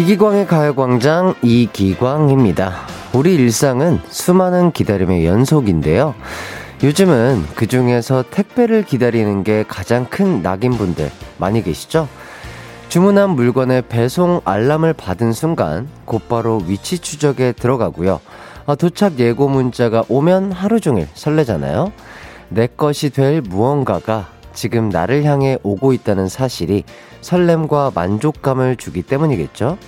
이기광의 가요광장 이기광입니다. 우리 일상은 수많은 기다림의 연속인데요. 요즘은 그 중에서 택배를 기다리는 게 가장 큰 낙인분들 많이 계시죠? 주문한 물건의 배송 알람을 받은 순간 곧바로 위치 추적에 들어가고요. 아, 도착 예고 문자가 오면 하루 종일 설레잖아요. 내 것이 될 무언가가 지금 나를 향해 오고 있다는 사실이 설렘과 만족감을 주기 때문이겠죠?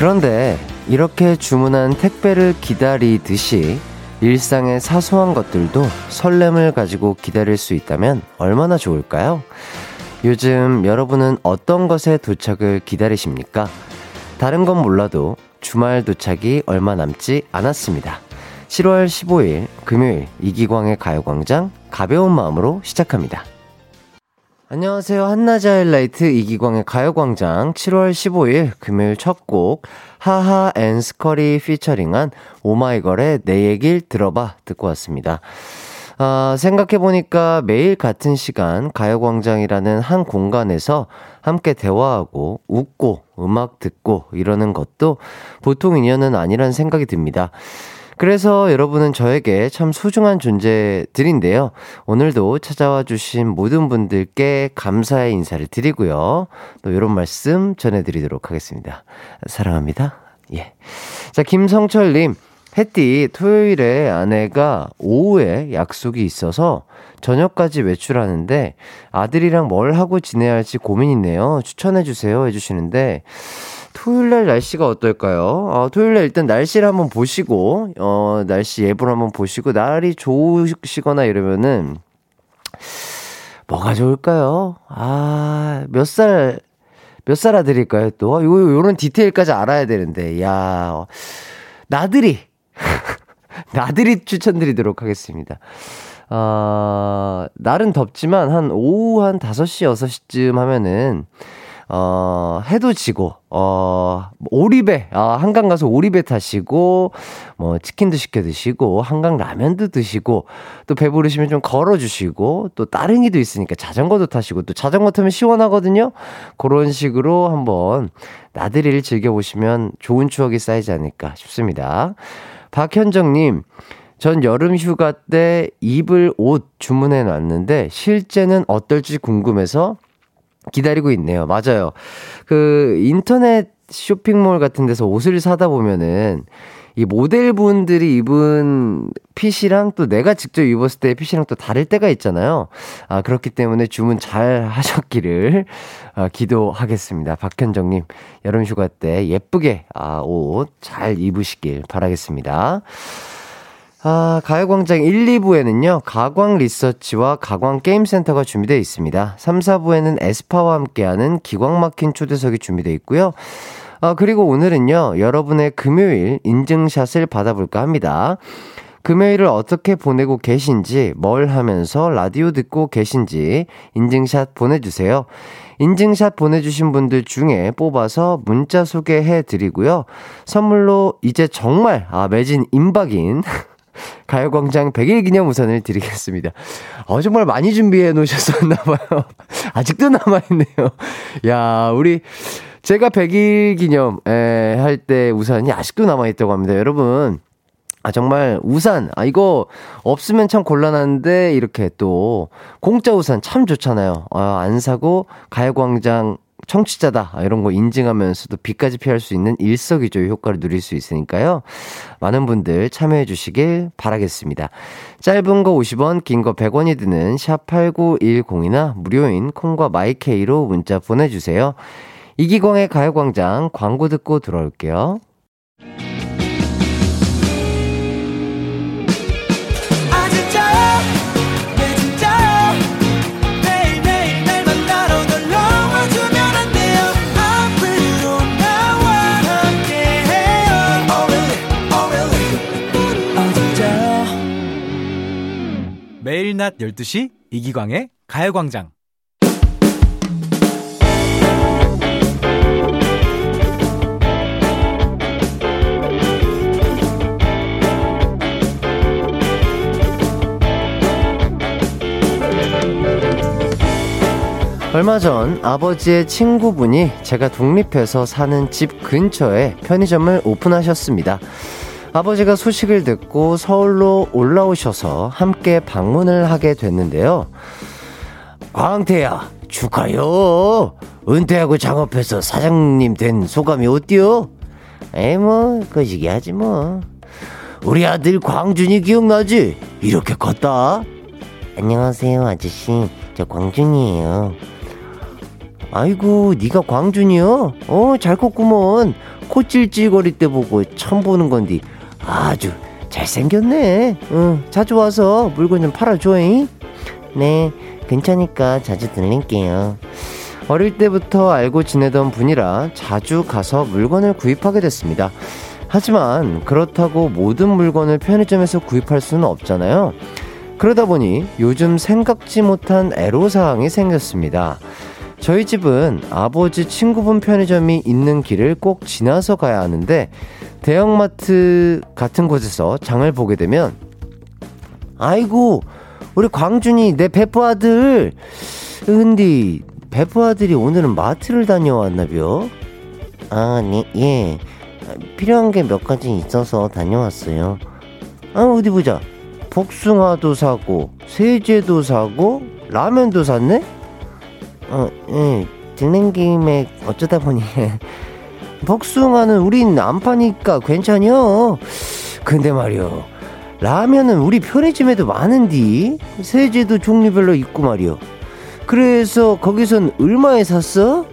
그런데 이렇게 주문한 택배를 기다리듯이 일상의 사소한 것들도 설렘을 가지고 기다릴 수 있다면 얼마나 좋을까요? 요즘 여러분은 어떤 것에 도착을 기다리십니까? 다른 건 몰라도 주말 도착이 얼마 남지 않았습니다. 7월 15일 금요일 이기광의 가요광장 가벼운 마음으로 시작합니다. 안녕하세요. 한낮의 하이라이트 이기광의 가요광장 7월 15일 금요일 첫 곡 하하 앤 스컬이 피처링한 오마이걸의 내 얘길 들어봐 듣고 왔습니다. 아, 생각해보니까 매일 같은 시간 가요광장이라는 한 공간에서 함께 대화하고 웃고 음악 듣고 이러는 것도 보통 인연은 아니란 생각이 듭니다. 그래서 여러분은 저에게 참 소중한 존재들인데요. 오늘도 찾아와 주신 모든 분들께 감사의 인사를 드리고요. 또 이런 말씀 전해드리도록 하겠습니다. 사랑합니다. 예. 자, 김성철님. 햇띠, 토요일에 아내가 오후에 약속이 있어서 저녁까지 외출하는데 아들이랑 뭘 하고 지내야 할지 고민이네요. 추천해주세요. 해주시는데, 토요일 날 날씨가 어떨까요? 어, 토요일 날 일단 날씨를 한번 보시고, 어, 날씨 예보를 한번 보시고, 날이 좋으시거나 이러면은, 뭐가 좋을까요? 아, 몇 살, 몇 살 아들일까요, 또? 요, 요런 디테일까지 알아야 되는데, 야 나들이! 나들이 추천드리도록 하겠습니다. 어, 날은 덥지만 한 오후 한 5시, 6시쯤 하면은, 어, 해도 지고, 어, 오리배, 아, 한강 가서 오리배 타시고, 뭐, 치킨도 시켜 드시고, 한강 라면도 드시고, 또 배부르시면 좀 걸어 주시고, 또 따릉이도 있으니까 자전거도 타시고, 또 자전거 타면 시원하거든요? 그런 식으로 한번 나들이를 즐겨보시면 좋은 추억이 쌓이지 않을까 싶습니다. 박현정님, 전 여름 휴가 때 입을 옷 주문해 놨는데 실제는 어떨지 궁금해서 기다리고 있네요. 맞아요. 그 인터넷 쇼핑몰 같은 데서 옷을 사다 보면은 이 모델분들이 입은 핏이랑 또 내가 직접 입었을 때의 핏이랑 또 다를 때가 있잖아요. 아, 그렇기 때문에 주문 잘 하셨기를 아, 기도하겠습니다. 박현정님, 여름 휴가 때 예쁘게 아, 옷 잘 입으시길 바라겠습니다. 아, 가요광장 1, 2부에는요, 가광 리서치와 가광 게임센터가 준비되어 있습니다. 3, 4부에는 에스파와 함께하는 기광 막힌 초대석이 준비되어 있고요. 아, 그리고 오늘은요, 여러분의 금요일 인증샷을 받아볼까 합니다. 금요일을 어떻게 보내고 계신지, 뭘 하면서 라디오 듣고 계신지 인증샷 보내주세요. 인증샷 보내주신 분들 중에 뽑아서 문자 소개해 드리고요. 선물로 이제 정말, 아, 매진 임박인 가요광장 100일 기념 우산을 드리겠습니다. 어, 정말 많이 준비해 놓으셨었나봐요. 아직도 남아있네요. 야, 우리, 제가 100일 기념, 에, 할때 우산이 아직도 남아 있다고 합니다. 여러분. 아, 정말, 우산. 아, 이거 없으면 참 곤란한데, 이렇게 또, 공짜 우산 참 좋잖아요. 아, 안 사고, 가요광장 청취자다 아, 이런 거 인증하면서도 비까지 피할 수 있는 일석이조의 효과를 누릴 수 있으니까요. 많은 분들 참여해 주시길 바라겠습니다. 짧은 거 50원, 긴 거 100원이 드는 샵 8910이나 무료인 콩과 마이케이로 문자 보내주세요. 이기광의 가요광장 광고 듣고 들어올게요. 매일 낮 12시 이기광의 가요광장 얼마 전 아버지의 친구분이 제가 독립해서 사는 집 근처에 편의점을 오픈하셨습니다. 아버지가 소식을 듣고 서울로 올라오셔서 함께 방문을 하게 됐는데요. 광태야, 축하요. 은퇴하고 창업해서 사장님 된 소감이 어때요? 에이, 뭐, 거시기 하지 뭐. 우리 아들 광준이 기억나지? 이렇게 컸다. 안녕하세요, 아저씨. 저 광준이에요. 아이고, 네가 광준이요? 어, 잘 컸구먼. 코 찔찔거릴 때 보고 처음 보는 건디 아주 잘생겼네. 응, 자주 와서 물건 좀 팔아줘잉. 네, 괜찮으니까 자주 들릴게요. 어릴 때부터 알고 지내던 분이라 자주 가서 물건을 구입하게 됐습니다. 하지만 그렇다고 모든 물건을 편의점에서 구입할 수는 없잖아요. 그러다 보니 요즘 생각지 못한 애로사항이 생겼습니다. 저희 집은 아버지 친구분 편의점이 있는 길을 꼭 지나서 가야 하는데 대형마트 같은 곳에서 장을 보게 되면 아이고 우리 광준이 내 베프 아들 근데 베프 아들이 오늘은 마트를 다녀왔나벼? 아, 네, 예. 필요한 게 몇 가지 있어서 다녀왔어요. 아, 어디 보자. 복숭아도 사고, 세제도 사고, 라면도 샀네? 어, 예. 듣는 김에 어쩌다 보니. 복숭아는 우린 안 파니까 괜찮여. 근데 말이요. 라면은 우리 편의점에도 많은디. 세제도 종류별로 있고 말이요. 그래서 거기선 얼마에 샀어?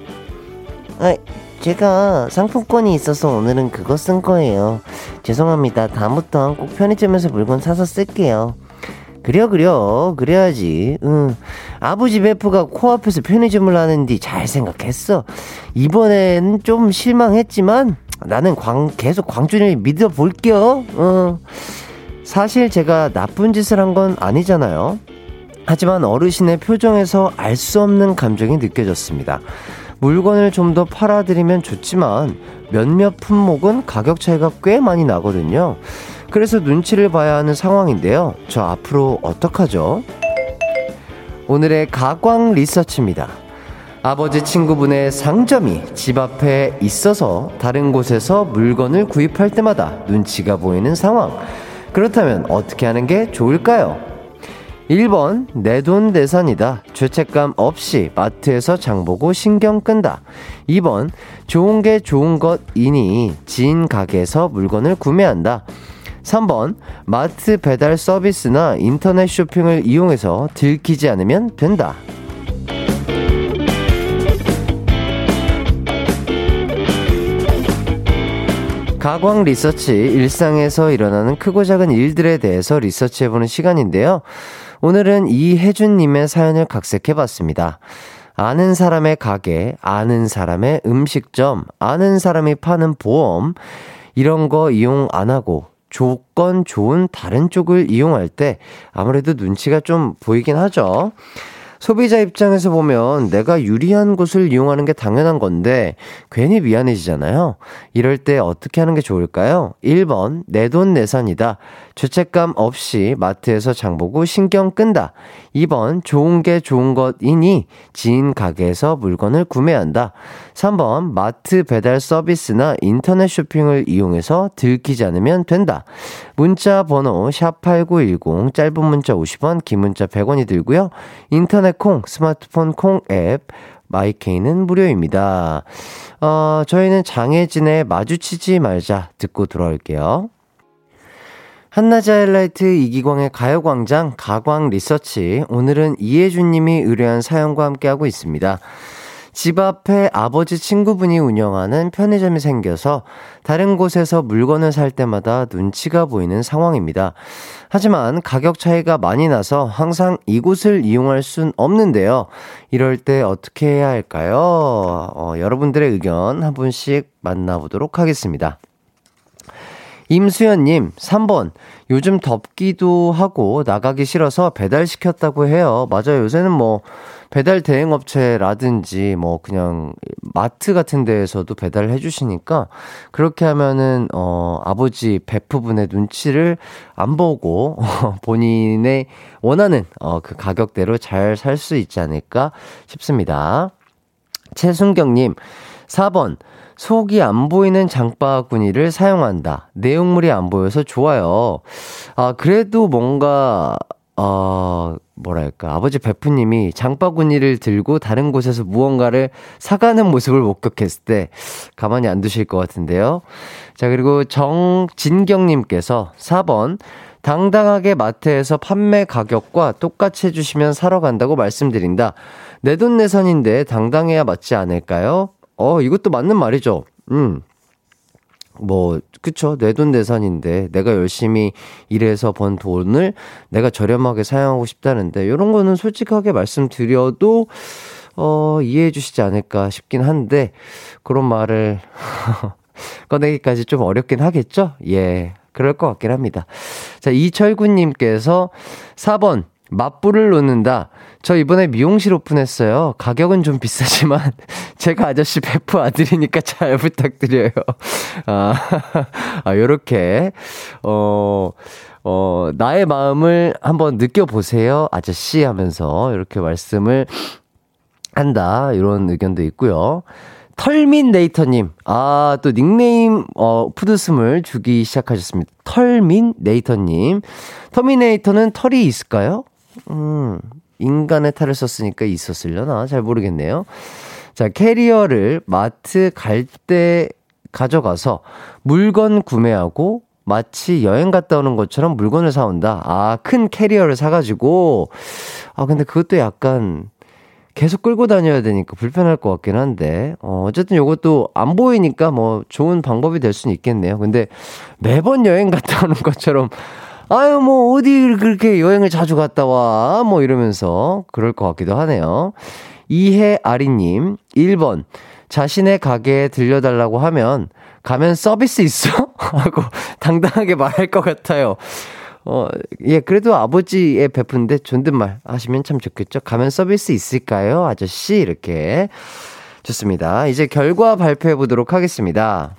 아, 제가 상품권이 있어서 오늘은 그거 쓴 거예요. 죄송합니다. 다음부턴 꼭 편의점에서 물건 사서 쓸게요. 그려 그려 그래야지 응. 아버지 베프가 코앞에서 편의점을 하는디 잘 생각했어 이번엔 좀 실망했지만 나는 광 계속 광준이를 믿어볼게요 어. 사실 제가 나쁜 짓을 한 건 아니잖아요 하지만 어르신의 표정에서 알 수 없는 감정이 느껴졌습니다. 물건을 좀 더 팔아드리면 좋지만 몇몇 품목은 가격 차이가 꽤 많이 나거든요. 그래서 눈치를 봐야 하는 상황인데요. 저 앞으로 어떡하죠? 오늘의 가광 리서치입니다. 아버지 친구분의 상점이 집 앞에 있어서 다른 곳에서 물건을 구입할 때마다 눈치가 보이는 상황. 그렇다면 어떻게 하는 게 좋을까요? 1번 내 돈 내산이다. 죄책감 없이 마트에서 장보고 신경 끈다. 2번 좋은 게 좋은 것이니 지인 가게에서 물건을 구매한다. 3번 마트 배달 서비스나 인터넷 쇼핑을 이용해서 들키지 않으면 된다. 가광 리서치 일상에서 일어나는 크고 작은 일들에 대해서 리서치해보는 시간인데요. 오늘은 이혜준님의 사연을 각색해봤습니다. 아는 사람의 가게, 아는 사람의 음식점, 아는 사람이 파는 보험, 이런 거 이용 안 하고 조건 좋은 다른 쪽을 이용할 때 아무래도 눈치가 좀 보이긴 하죠. 소비자 입장에서 보면 내가 유리한 곳을 이용하는 게 당연한 건데 괜히 미안해지잖아요. 이럴 때 어떻게 하는 게 좋을까요? 1번 내 돈 내산이다. 죄책감 없이 마트에서 장보고 신경 끈다. 2번 좋은 게 좋은 것이니 지인 가게에서 물건을 구매한다. 3번 마트 배달 서비스나 인터넷 쇼핑을 이용해서 들키지 않으면 된다. 문자 번호 샵8910 짧은 문자 50원 긴 문자 100원이 들고요. 인터넷 콩 스마트폰 콩 앱 마이케이는 무료입니다. 어, 저희는 장혜진의 마주치지 말자 듣고 돌아올게요. 한낮의 하이라이트 이기광의 가요광장 가광 리서치. 오늘은 이혜준님이 의뢰한 사연과 함께하고 있습니다. 집 앞에 아버지 친구분이 운영하는 편의점이 생겨서 다른 곳에서 물건을 살 때마다 눈치가 보이는 상황입니다. 하지만 가격 차이가 많이 나서 항상 이곳을 이용할 순 없는데요. 이럴 때 어떻게 해야 할까요? 어, 여러분들의 의견 한 분씩 만나보도록 하겠습니다. 임수연님, 3번. 요즘 덥기도 하고 나가기 싫어서 배달시켰다고 해요. 맞아요. 요새는 뭐, 배달 대행업체라든지 뭐, 그냥 마트 같은 데에서도 배달을 해주시니까, 그렇게 하면은, 어, 아버지 베프분의 눈치를 안 보고, 본인의 원하는, 어, 그 가격대로 잘 살 수 있지 않을까 싶습니다. 최순경님, 4번. 속이 안 보이는 장바구니를 사용한다. 내용물이 안 보여서 좋아요. 아, 그래도 뭔가, 어, 뭐랄까, 아버지 베프님이 장바구니를 들고 다른 곳에서 무언가를 사가는 모습을 목격했을 때 가만히 안 두실 것 같은데요. 자, 그리고 정진경님께서 4번, 당당하게 마트에서 판매 가격과 똑같이 해주시면 사러 간다고 말씀드린다. 내 돈내산인데 당당해야 맞지 않을까요? 어, 이것도 맞는 말이죠. 음. 뭐, 그쵸. 내 돈 내산인데, 내가 열심히 일해서 번 돈을 내가 저렴하게 사용하고 싶다는데, 요런 거는 솔직하게 말씀드려도, 어, 이해해 주시지 않을까 싶긴 한데, 그런 말을 꺼내기까지 좀 어렵긴 하겠죠? 예. 그럴 것 같긴 합니다. 자, 이철구님께서 4번, 맞불을 놓는다. 저 이번에 미용실 오픈했어요. 가격은 좀 비싸지만 제가 아저씨 베프 아들이니까 잘 부탁드려요. 아, 아 요렇게 어 어, 나의 마음을 한번 느껴보세요, 아저씨 하면서 이렇게 말씀을 한다. 이런 의견도 있고요. 털민네이터님, 아, 또 닉네임, 어, 푸드스물 주기 시작하셨습니다. 털민네이터님. 터미네이터는 털이 있을까요? 음, 인간의 탈을 썼으니까 있었으려나? 잘 모르겠네요. 자, 캐리어를 마트 갈 때 가져가서 물건 구매하고 마치 여행 갔다 오는 것처럼 물건을 사온다. 아, 큰 캐리어를 사가지고. 아, 근데 그것도 약간 계속 끌고 다녀야 되니까 불편할 것 같긴 한데, 어, 어쨌든 요것도 안 보이니까 뭐 좋은 방법이 될 수는 있겠네요. 근데 매번 여행 갔다 오는 것처럼 아유, 뭐, 어디 그렇게 여행을 자주 갔다 와. 뭐 이러면서 그럴 것 같기도 하네요. 이해 아리님, 1번. 자신의 가게에 들려달라고 하면, 가면 서비스 있어? 하고 당당하게 말할 것 같아요. 어, 예, 그래도 아버지의 베푼데 존댓말 하시면 참 좋겠죠? 가면 서비스 있을까요? 아저씨? 이렇게. 좋습니다. 이제 결과 발표해 보도록 하겠습니다.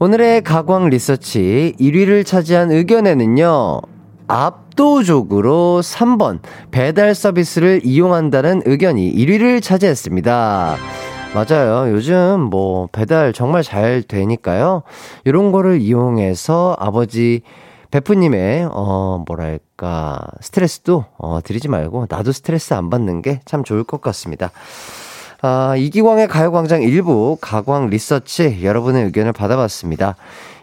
오늘의 가광 리서치 1위를 차지한 의견에는요, 압도적으로 3번 배달 서비스를 이용한다는 의견이 1위를 차지했습니다. 맞아요. 요즘 뭐 배달 정말 잘 되니까요. 이런 거를 이용해서 아버지 베프님의 어 뭐랄까 스트레스도 어 드리지 말고 나도 스트레스 안 받는 게 참 좋을 것 같습니다. 아, 이기광의 가요광장 일부 가광 리서치 여러분의 의견을 받아봤습니다.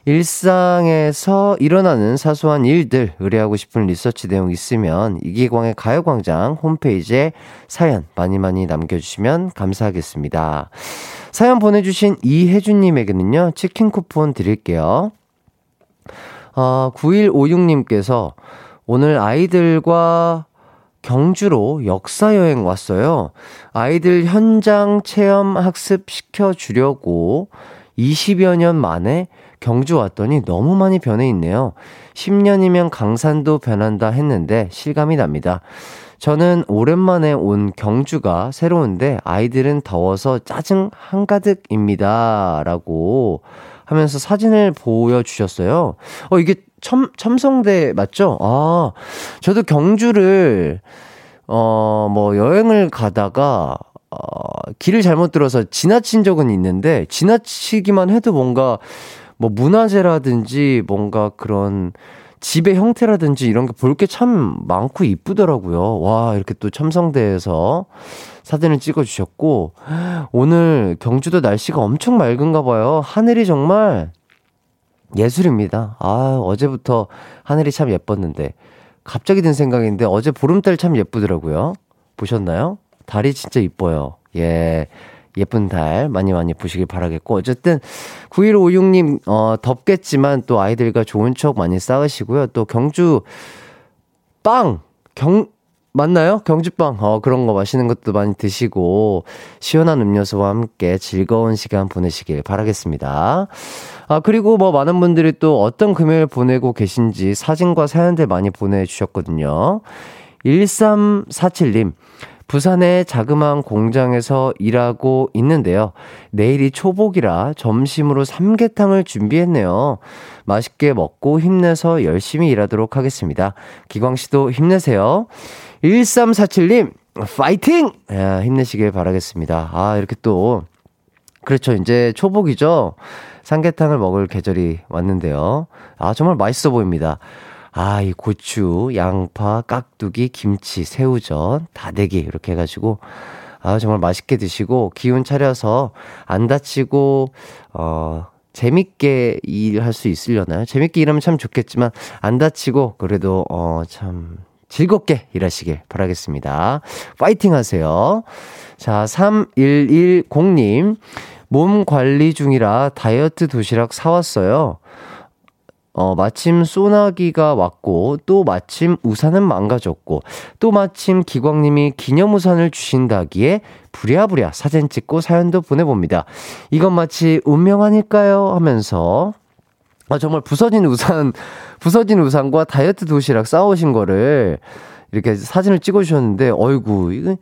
일상에서 일어나는 사소한 일들 의뢰하고 싶은 리서치 내용 있으면 이기광의 가요광장 홈페이지에 사연 많이 많이 남겨주시면 감사하겠습니다. 사연 보내주신 이혜준님에게는요, 치킨 쿠폰 드릴게요. 아, 9156님께서 오늘 아이들과 경주로 역사 여행 왔어요. 아이들 현장 체험 학습 시켜주려고 20여 년 만에 경주 왔더니 너무 많이 변해 있네요. 10년이면 강산도 변한다 했는데 실감이 납니다. 저는 오랜만에 온 경주가 새로운데 아이들은 더워서 짜증 한가득입니다. 라고 하면서 사진을 보여주셨어요. 어, 이게 첨, 첨성대 맞죠? 아, 저도 경주를, 어, 뭐, 여행을 가다가, 어, 길을 잘못 들어서 지나친 적은 있는데, 지나치기만 해도 뭔가, 뭐, 문화재라든지, 뭔가 그런, 집의 형태라든지 이런 게 볼 게 참 많고 이쁘더라고요. 와, 이렇게 또 첨성대에서 사진을 찍어 주셨고, 오늘 경주도 날씨가 엄청 맑은가 봐요. 하늘이 정말 예술입니다. 아, 어제부터 하늘이 참 예뻤는데, 갑자기 든 생각인데, 어제 보름달 참 예쁘더라고요. 보셨나요? 달이 진짜 이뻐요. 예. 예쁜 달 많이 많이 보시길 바라겠고 어쨌든 9156님 어 덥겠지만 또 아이들과 좋은 추억 많이 쌓으시고요. 또 경주 빵 경 맞나요? 경주빵. 어, 그런 거 맛있는 것도 많이 드시고, 시원한 음료수와 함께 즐거운 시간 보내시길 바라겠습니다. 아, 그리고 뭐 많은 분들이 또 어떤 금요일 보내고 계신지 사진과 사연들 많이 보내주셨거든요. 1347님. 부산의 자그마한 공장에서 일하고 있는데요. 내일이 초복이라 점심으로 삼계탕을 준비했네요. 맛있게 먹고 힘내서 열심히 일하도록 하겠습니다. 기광 씨도 힘내세요. 1347님, 파이팅! 야, 힘내시길 바라겠습니다. 아, 이렇게 또, 그렇죠. 이제 초복이죠. 삼계탕을 먹을 계절이 왔는데요. 아, 정말 맛있어 보입니다. 아, 이 고추, 양파, 깍두기, 김치, 새우젓, 다대기 이렇게 해가지고 아, 정말 맛있게 드시고 기운 차려서 안 다치고 어 재밌게 일할 수 있으려나요? 재밌게 일하면 참 좋겠지만 안 다치고 그래도 어 참 즐겁게 일하시길 바라겠습니다. 파이팅 하세요. 자, 3110님. 몸 관리 중이라 다이어트 도시락 사왔어요. 어, 마침 소나기가 왔고, 또 마침 우산은 망가졌고, 또 마침 기광님이 기념우산을 주신다기에 부랴부랴 사진 찍고 사연도 보내봅니다. 이건 마치 운명 아닐까요? 하면서, 아, 정말 부서진 우산, 부서진 우산과 다이어트 도시락 싸우신 거를 이렇게 사진을 찍어주셨는데, 어이구, 이거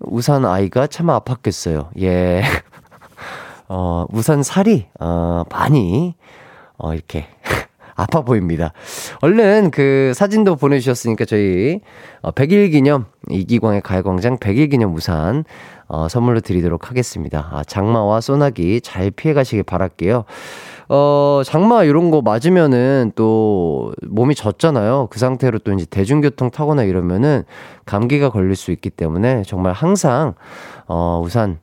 우산 아이가 참 아팠겠어요. 예. 어, 우산 살이, 어, 많이, 어, 이렇게. 아파 보입니다. 얼른 그 사진도 보내주셨으니까 저희 100일 어, 기념 이기광의 가요광장 100일 기념 우산 어, 선물로 드리도록 하겠습니다. 아, 장마와 소나기 잘 피해 가시길 바랄게요. 어, 장마 이런 거 맞으면은 또 몸이 젖잖아요. 그 상태로 또 이제 대중교통 타거나 이러면은 감기가 걸릴 수 있기 때문에 정말 항상 어, 우산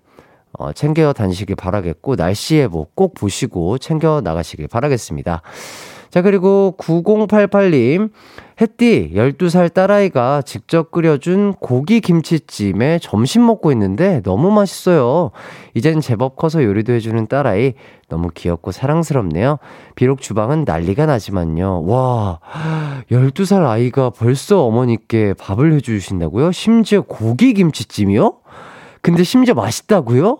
어, 챙겨 다니시길 바라겠고 날씨에 뭐꼭 보시고 챙겨 나가시길 바라겠습니다. 자, 그리고 9088님. 햇띠, 12살 딸아이가 직접 끓여준 고기 김치찜에 점심 먹고 있는데 너무 맛있어요. 이젠 제법 커서 요리도 해주는 딸아이. 너무 귀엽고 사랑스럽네요. 비록 주방은 난리가 나지만요. 와, 12살 아이가 벌써 어머니께 밥을 해주신다고요? 심지어 고기 김치찜이요? 근데 심지어 맛있다고요?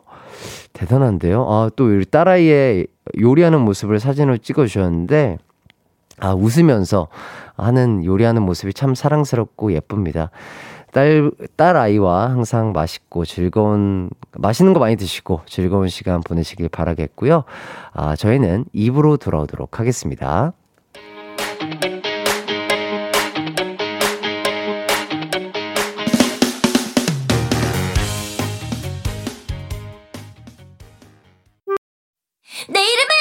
대단한데요? 아, 또 우리 딸아이의 요리하는 모습을 사진으로 찍어주셨는데, 아, 웃으면서 하는 요리하는 모습이 참 사랑스럽고 예쁩니다. 딸, 딸 아이와 항상 맛있고 즐거운, 맛있는 거 많이 드시고 즐거운 시간 보내시길 바라겠고요. 아, 저희는 입으로 돌아오도록 하겠습니다. 이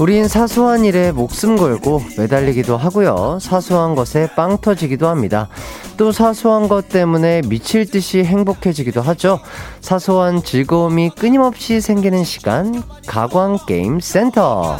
우린 사소한 일에 목숨 걸고 매달리기도 하고요. 사소한 것에 빵 터지기도 합니다. 또 사소한 것 때문에 미칠 듯이 행복해지기도 하죠. 사소한 즐거움이 끊임없이 생기는 시간, 가광 게임 센터.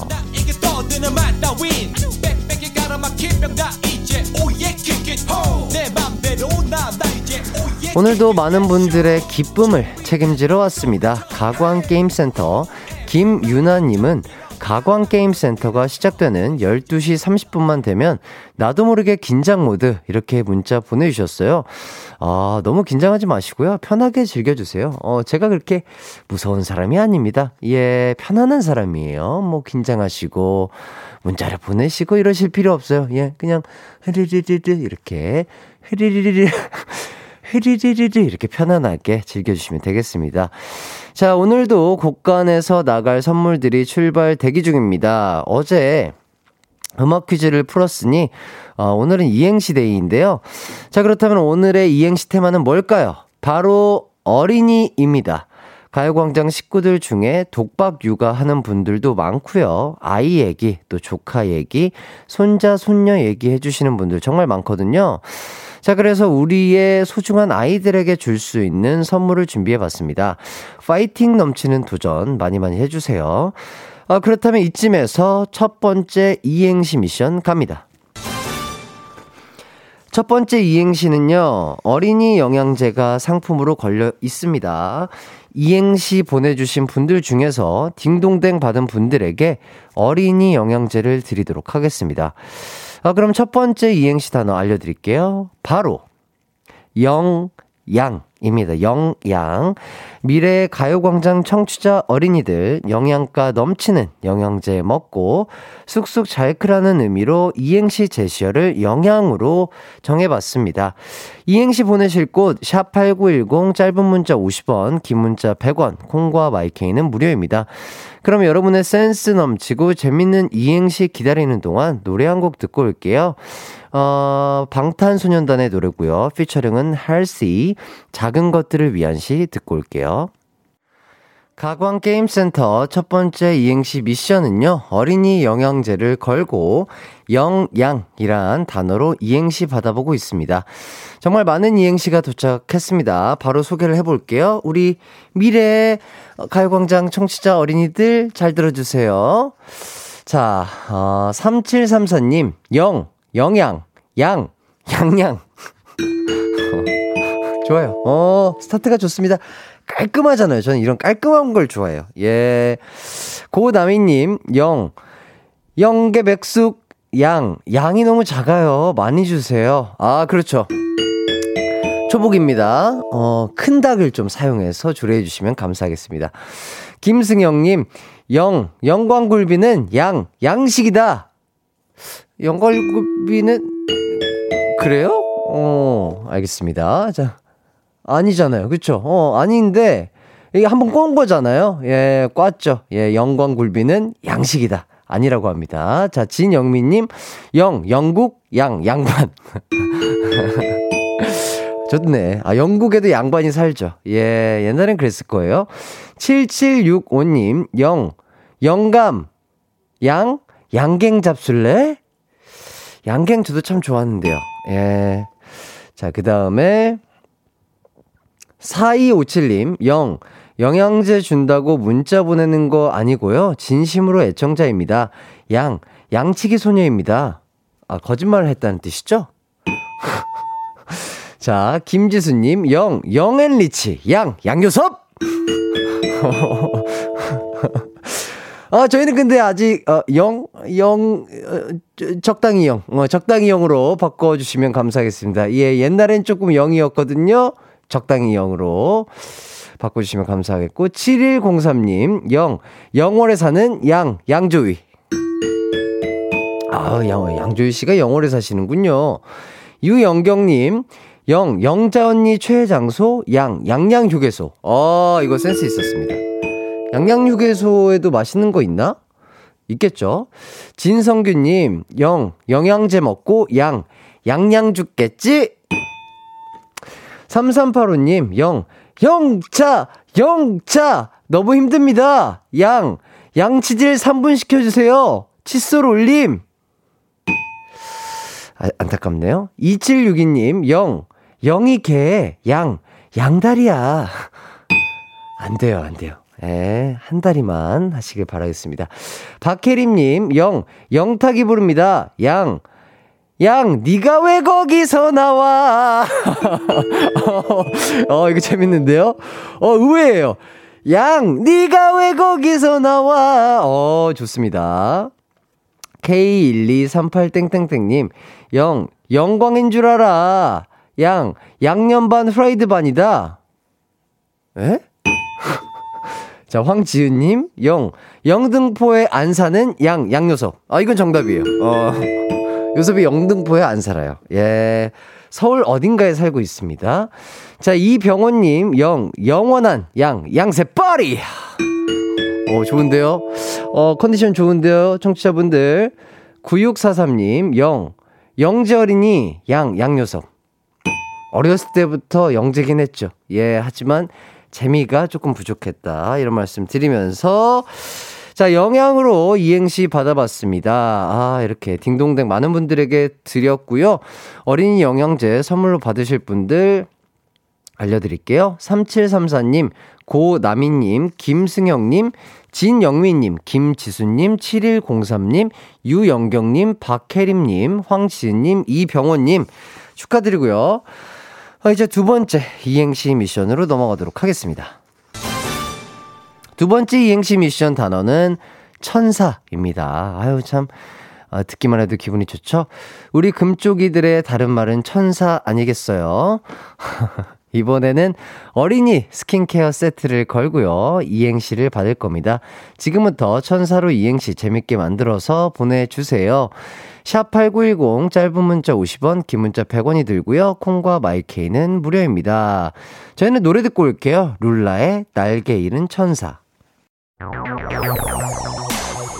오늘도 많은 분들의 기쁨을 책임지러 왔습니다. 가광 게임 센터 김유나님은 가광게임센터가 시작되는 12시 30분만 되면 나도 모르게 긴장 모드 이렇게 문자 보내주셨어요. 아, 너무 긴장하지 마시고요. 편하게 즐겨주세요. 어, 제가 그렇게 무서운 사람이 아닙니다. 예, 편안한 사람이에요. 뭐 긴장하시고 문자를 보내시고 이러실 필요 없어요. 예, 그냥 흐리리리리 이렇게 흐리리리리 흐리리리리 이렇게 편안하게 즐겨주시면 되겠습니다. 자, 오늘도 곳간에서 나갈 선물들이 출발 대기 중입니다. 어제 음악 퀴즈를 풀었으니, 어, 오늘은 이행시 데이인데요. 자, 그렇다면 오늘의 이행시 테마는 뭘까요? 바로 어린이입니다. 가요광장 식구들 중에 독박 육아하는 분들도 많고요. 아이 얘기, 또 조카 얘기, 손자, 손녀 얘기 해주시는 분들 정말 많거든요. 자, 그래서 우리의 소중한 아이들에게 줄 수 있는 선물을 준비해 봤습니다. 파이팅 넘치는 도전 많이 많이 해주세요. 아, 그렇다면 이쯤에서 첫 번째 이행시 미션 갑니다. 첫 번째 이행시는요, 어린이 영양제가 상품으로 걸려 있습니다. 이행시 보내주신 분들 중에서 딩동댕 받은 분들에게 어린이 영양제를 드리도록 하겠습니다. 아, 그럼 첫 번째 이행시 단어 알려드릴게요. 바로, 영, 양. 입니다. 영양. 미래의 가요광장 청취자 어린이들 영양가 넘치는 영양제 먹고 쑥쑥 잘 크라는 의미로 이행시 제시어를 영양으로 정해봤습니다. 이행시 보내실 곳 샵8910 짧은 문자 50원 긴 문자 100원 콩과 마이케이는 무료입니다. 그럼 여러분의 센스 넘치고 재밌는 이행시 기다리는 동안 노래 한 곡 듣고 올게요. 어, 방탄소년단의 노래고요. 피처링은 할시 작은 것들을 위한 시 듣고 올게요. 가광게임센터 첫 번째 이행시 미션은요, 어린이 영양제를 걸고 영양이란 단어로 이행시 받아보고 있습니다. 정말 많은 이행시가 도착했습니다. 바로 소개를 해볼게요. 우리 미래 가요광장 청취자 어린이들 잘 들어주세요. 자, 어, 3734님, 영, 영양, 양, 양양. 좋아요. 어, 스타트가 좋습니다. 깔끔하잖아요. 저는 이런 깔끔한 걸 좋아해요. 예. 고나미님, 영, 영계 백숙, 양, 양이 너무 작아요. 많이 주세요. 아, 그렇죠. 초복입니다. 어, 큰 닭을 좀 사용해서 조리해 주시면 감사하겠습니다. 김승영님, 영, 영광굴비는 양, 양식이다. 영광굴비는 그래요? 어, 알겠습니다. 자, 아니잖아요. 그쵸? 어, 아닌데, 이게 한번 꼰 거잖아요. 예, 꽈죠. 예, 영광굴비는 양식이다. 아니라고 합니다. 자, 진영민님, 영, 영국, 양, 양반. 좋네. 아, 영국에도 양반이 살죠. 예, 옛날엔 그랬을 거예요. 7765님, 영, 영감, 양, 양갱 잡술래? 양갱 저도 참 좋았는데요. 예. 자, 그 다음에 4257님, 영, 영양제 준다고 문자 보내는 거 아니고요. 진심으로 애청자입니다. 양, 양치기 소녀입니다. 아, 거짓말을 했다는 뜻이죠? 자, 김지수님, 영, 영앤리치, 양, 양요섭! 아, 저희는 근데 아직, 어, 영, 영, 어, 적당히 영, 어, 적당히 영으로 바꿔주시면 감사하겠습니다. 예, 옛날엔 조금 영이었거든요. 적당히 영으로 바꿔주시면 감사하겠고, 7103님, 영, 영월에 사는 양, 양조위. 아, 양, 양조위 씨가 영월에 사시는군요. 유영경님, 영, 영자 언니 최애 장소, 양, 양양 휴게소. 아, 이거 센스 있었습니다. 양양휴게소에도 맛있는 거 있나? 있겠죠? 진성규님, 영, 영양제 먹고 양, 양양 죽겠지? 3385님, 영, 영차, 영차! 너무 힘듭니다. 양, 양치질 3분 시켜주세요. 칫솔 올림. 아, 안타깝네요. 2762님, 영, 영이 개, 양, 양다리야. 안 돼요, 안 돼요. 예, 한 다리만 하시길 바라겠습니다. 박혜림님, 영, 영탁이 부릅니다. 양, 양, 니가 왜 거기서 나와? 어, 이거 재밌는데요? 어, 의외예요. 양, 니가 왜 거기서 나와? 어, 좋습니다. K1238땡땡땡님, 영, 영광인 줄 알아. 양, 양념 반 프라이드 반이다. 에? 자, 황지은님, 영, 영등포에 안 사는 양, 양요섭. 아, 이건 정답이에요. 어, 요섭이 영등포에 안 살아요. 예. 서울 어딘가에 살고 있습니다. 자, 이병호님, 영, 영원한 양, 양새빨이. 어, 좋은데요? 어, 컨디션 좋은데요? 청취자분들. 9643님, 영, 영재 어린이, 양, 양요섭. 어렸을 때부터 영재긴 했죠. 예, 하지만 재미가 조금 부족했다. 이런 말씀 드리면서 자, 영양으로 이행시 받아봤습니다. 아, 이렇게 딩동댕 많은 분들에게 드렸고요. 어린이 영양제 선물로 받으실 분들 알려드릴게요. 3734님, 고나미님, 김승영님, 진영민님, 김지수님, 7103님, 유영경님, 박혜림님, 황지은님, 이병원님 축하드리고요. 어, 이제 두 번째 이행시 미션으로 넘어가도록 하겠습니다. 두 번째 이행시 미션 단어는 천사입니다. 아유, 참. 아, 듣기만 해도 기분이 좋죠? 우리 금쪽이들의 다른 말은 천사 아니겠어요? 이번에는 어린이 스킨케어 세트를 걸고요. 이행시를 받을 겁니다. 지금부터 천사로 이행시 재밌게 만들어서 보내주세요. 샵8910 짧은 문자 50원, 긴 문자 100원이 들고요. 콩과 마이케이는 무료입니다. 저희는 노래 듣고 올게요. 룰라의 날개 잃은 천사.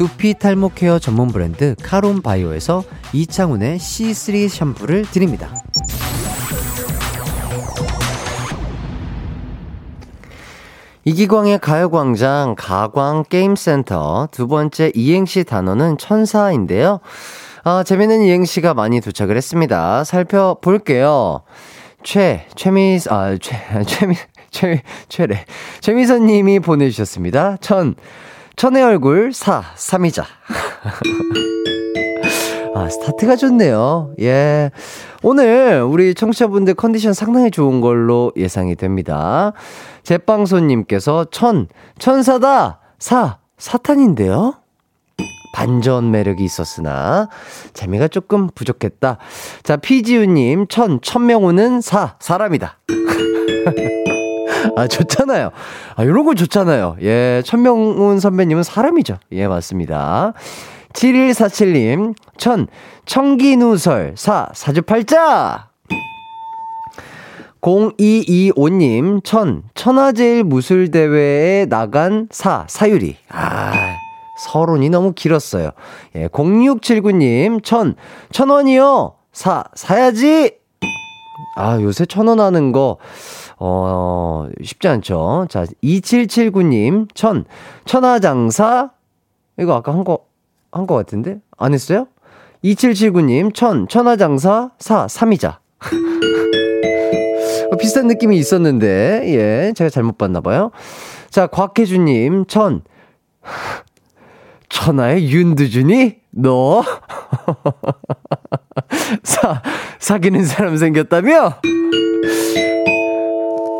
두피 탈모 케어 전문 브랜드 카론 바이오에서 이창훈의 C3 샴푸를 드립니다. 이기광의 가요광장 가광 게임센터 두 번째 이행시 단어는 천사인데요. 아, 재밌는 이행시가 많이 도착을 했습니다. 살펴볼게요. 최, 최미, 아, 최, 최미, 최, 최래. 최미선 님이 보내주셨습니다. 천, 천의 얼굴 사, 삼이자. 아, 스타트가 좋네요. 예. 오늘 우리 청취자분들 컨디션 상당히 좋은 걸로 예상이 됩니다. 제빵손님께서 천, 천사다! 사, 사탄인데요? 반전 매력이 있었으나 재미가 조금 부족했다. 자, 피지우님, 천, 천명호는 사, 사람이다. 아, 좋잖아요. 아, 요런 거 좋잖아요. 예, 천명훈 선배님은 사람이죠. 예, 맞습니다. 7147님, 천, 청기누설, 사, 사주팔자! 0225님, 천, 천하제일 무술대회에 나간 사, 사유리. 아, 서론이 너무 길었어요. 예, 0679님, 천, 천원이요! 사, 사야지! 아, 요새 천원 하는 거, 어, 쉽지 않죠. 자, 2779님, 천, 천하장사, 이거 아까 한 거, 한 거 같은데? 안 했어요? 2779님, 천, 천하장사, 사, 삼이자. 어, 비슷한 느낌이 있었는데, 예, 제가 잘못 봤나봐요. 자, 곽혜주님, 천, 천하의 윤두준이? 너? 사, 사귀는 사람 생겼다며?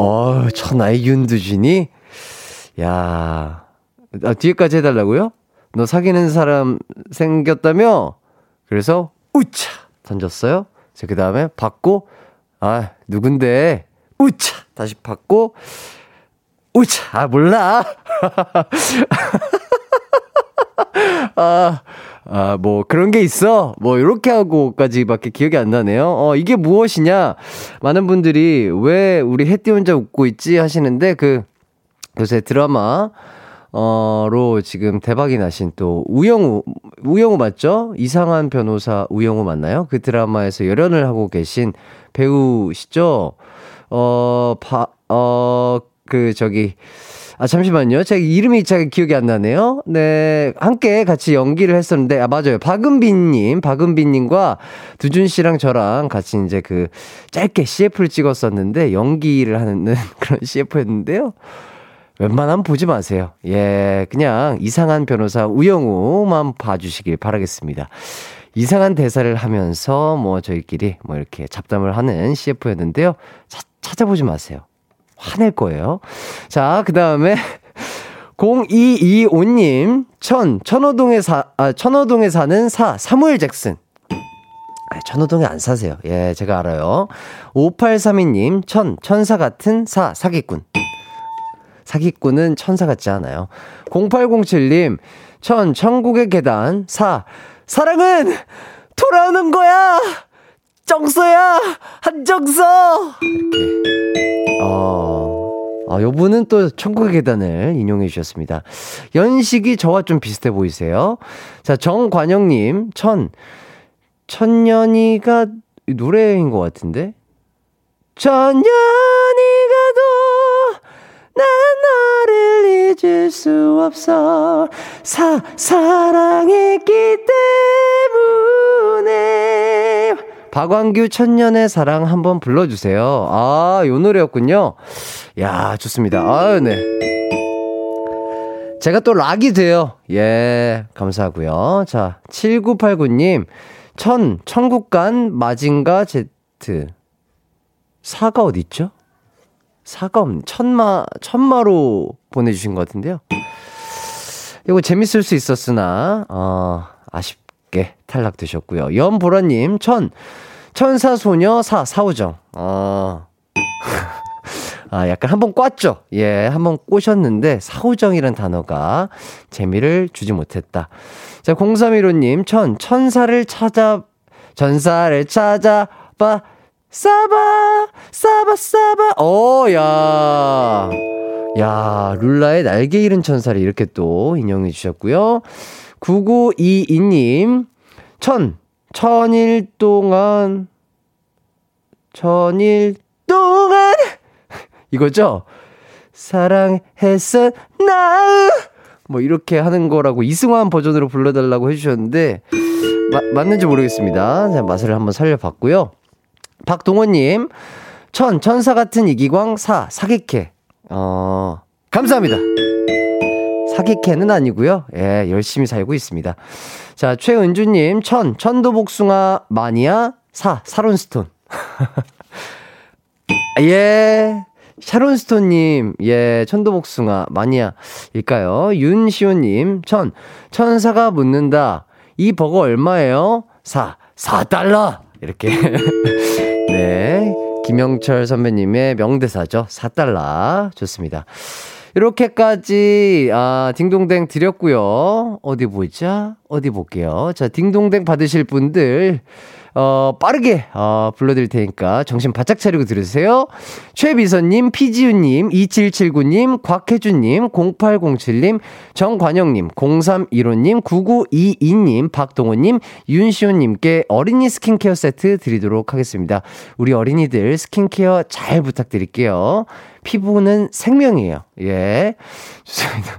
어, 천하의 윤두준이? 야, 아, 뒤에까지 해달라고요? 너 사귀는 사람 생겼다며? 그래서, 우차! 던졌어요. 자, 그 다음에 받고, 아, 누군데? 우차! 다시 받고, 우차! 아, 몰라! 아, 아, 뭐, 그런 게 있어. 뭐, 이렇게 하고까지밖에 기억이 안 나네요. 어, 이게 무엇이냐? 많은 분들이 왜 우리 해띠 혼자 웃고 있지? 하시는데, 그, 요새 드라마, 어로 지금 대박이 나신 또 우영우 우영우 맞죠? 이상한 변호사 우영우 맞나요? 그 드라마에서 열연을 하고 계신 배우시죠? 어, 바, 어, 그 저기 아, 잠시만요. 제가 이름이 잘 기억이 안 나네요. 네. 함께 같이 연기를 했었는데, 아, 맞아요. 박은빈님, 박은빈님과 두준 씨랑 저랑 같이 이제 그 짧게 CF를 찍었었는데, 연기를 하는 그런 CF였는데요. 웬만하면 보지 마세요. 예, 그냥 이상한 변호사 우영우만 봐주시길 바라겠습니다. 이상한 대사를 하면서 뭐 저희끼리 뭐 이렇게 잡담을 하는 CF였는데요. 자, 찾아보지 마세요. 화낼 거예요. 자, 그 다음에 0225님, 천, 천호동에 사, 아, 천호동에 사는 사, 사무엘 잭슨. 아, 천호동에 안 사세요. 예, 제가 알아요. 5832님, 천, 천사 같은 사, 사기꾼. 사기꾼은 천사 같지 않아요. 0807님, 천, 천국의 계단, 사, 사랑은 돌아오는 거야! 정서야! 한정서! 이렇게. 어, 아, 요분은 또 천국의 계단을 인용해 주셨습니다. 연식이 저와 좀 비슷해 보이세요. 자, 정관영님, 천, 천년이가 노래인 것 같은데? 천년이 가도 난 너를 잊을 수 없어. 사, 사랑했기 때문에. 박완규 천년의 사랑 한번 불러주세요. 아, 요 노래였군요. 야, 좋습니다. 아유, 네. 제가 또 락이 돼요. 예, 감사하고요. 자, 7989님, 천, 천국간 마징가 제트. 사가 어디있죠? 사가 없, 천마, 천마로 보내주신 것 같은데요. 이거 재밌을 수 있었으나, 어, 아쉽, 아쉽게 탈락되셨고요. 연보라님, 천, 천사소녀 사, 사우정. 아. 아, 약간 한번 꽈죠? 예, 한번 꼬셨는데, 사우정이란 단어가 재미를 주지 못했다. 자, 0315님, 천, 천사를 찾아, 전사를 찾아봐, 싸바, 싸바, 싸바, 오, 야. 야, 룰라의 날개 잃은 천사를 이렇게 또 인용해 주셨고요. 9922님, 천, 천일 동안, 천일 동안, 이거죠? 사랑했어, 나! 뭐, 이렇게 하는 거라고 이승환 버전으로 불러달라고 해주셨는데, 마, 맞는지 모르겠습니다. 자, 맛을 한번 살려봤고요. 박동원님, 천, 천사 같은 이기광, 사, 사기캐. 어, 감사합니다. 사기캐는 아니고요. 예, 열심히 살고 있습니다. 자, 최은주님, 천, 천도복숭아 마니아, 사, 사론스톤. 예, 샤론스톤님, 예, 천도복숭아 마니아일까요? 윤시호님, 천, 천사가 묻는다. 이 버거 얼마예요? 사, 4달러! 이렇게. 네. 김영철 선배님의 명대사죠. 4달러. 좋습니다. 이렇게까지 아 딩동댕 드렸고요. 어디 보자. 어디 볼게요. 자, 딩동댕 받으실 분들 어, 빠르게, 어, 불러드릴 테니까 정신 바짝 차리고 들으세요. 최비선님, 피지윤님, 2779님, 곽혜준님, 0807님, 정관영님, 0315님, 9922님, 박동호님, 윤시호님께 어린이 스킨케어 세트 드리도록 하겠습니다. 우리 어린이들 스킨케어 잘 부탁드릴게요. 피부는 생명이에요. 예. 좋습니다.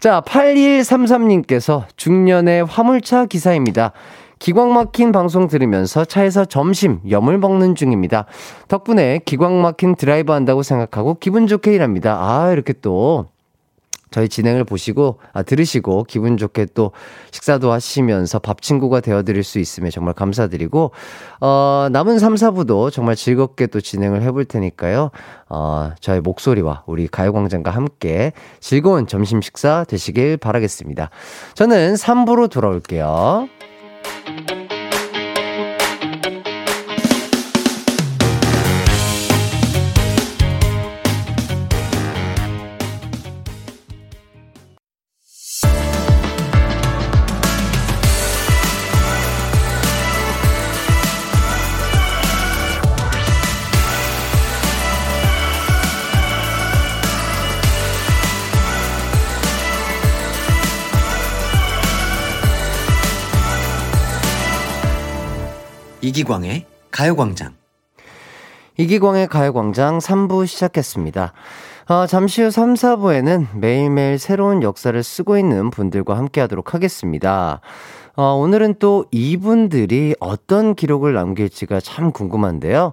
자, 8133님께서 중년의 화물차 기사입니다. 기광 막힌 방송 들으면서 차에서 점심 염을 먹는 중입니다. 덕분에 기광 막힌 드라이브 한다고 생각하고 기분 좋게 일합니다. 아, 이렇게 또 저희 진행을 보시고 아, 들으시고 기분 좋게 또 식사도 하시면서 밥 친구가 되어 드릴 수 있으면 정말 감사드리고 어, 남은 3, 4부도 정말 즐겁게 또 진행을 해볼 테니까요. 어, 저의 목소리와 우리 가요광장과 함께 즐거운 점심 식사 되시길 바라겠습니다. 저는 3부로 돌아올게요. 이기광의 가요광장. 이기광의 가요광장 3부 시작했습니다. 어, 잠시 후 3, 4부에는 매일매일 새로운 역사를 쓰고 있는 분들과 함께 하도록 하겠습니다. 어, 오늘은 또 이분들이 어떤 기록을 남길지가 참 궁금한데요.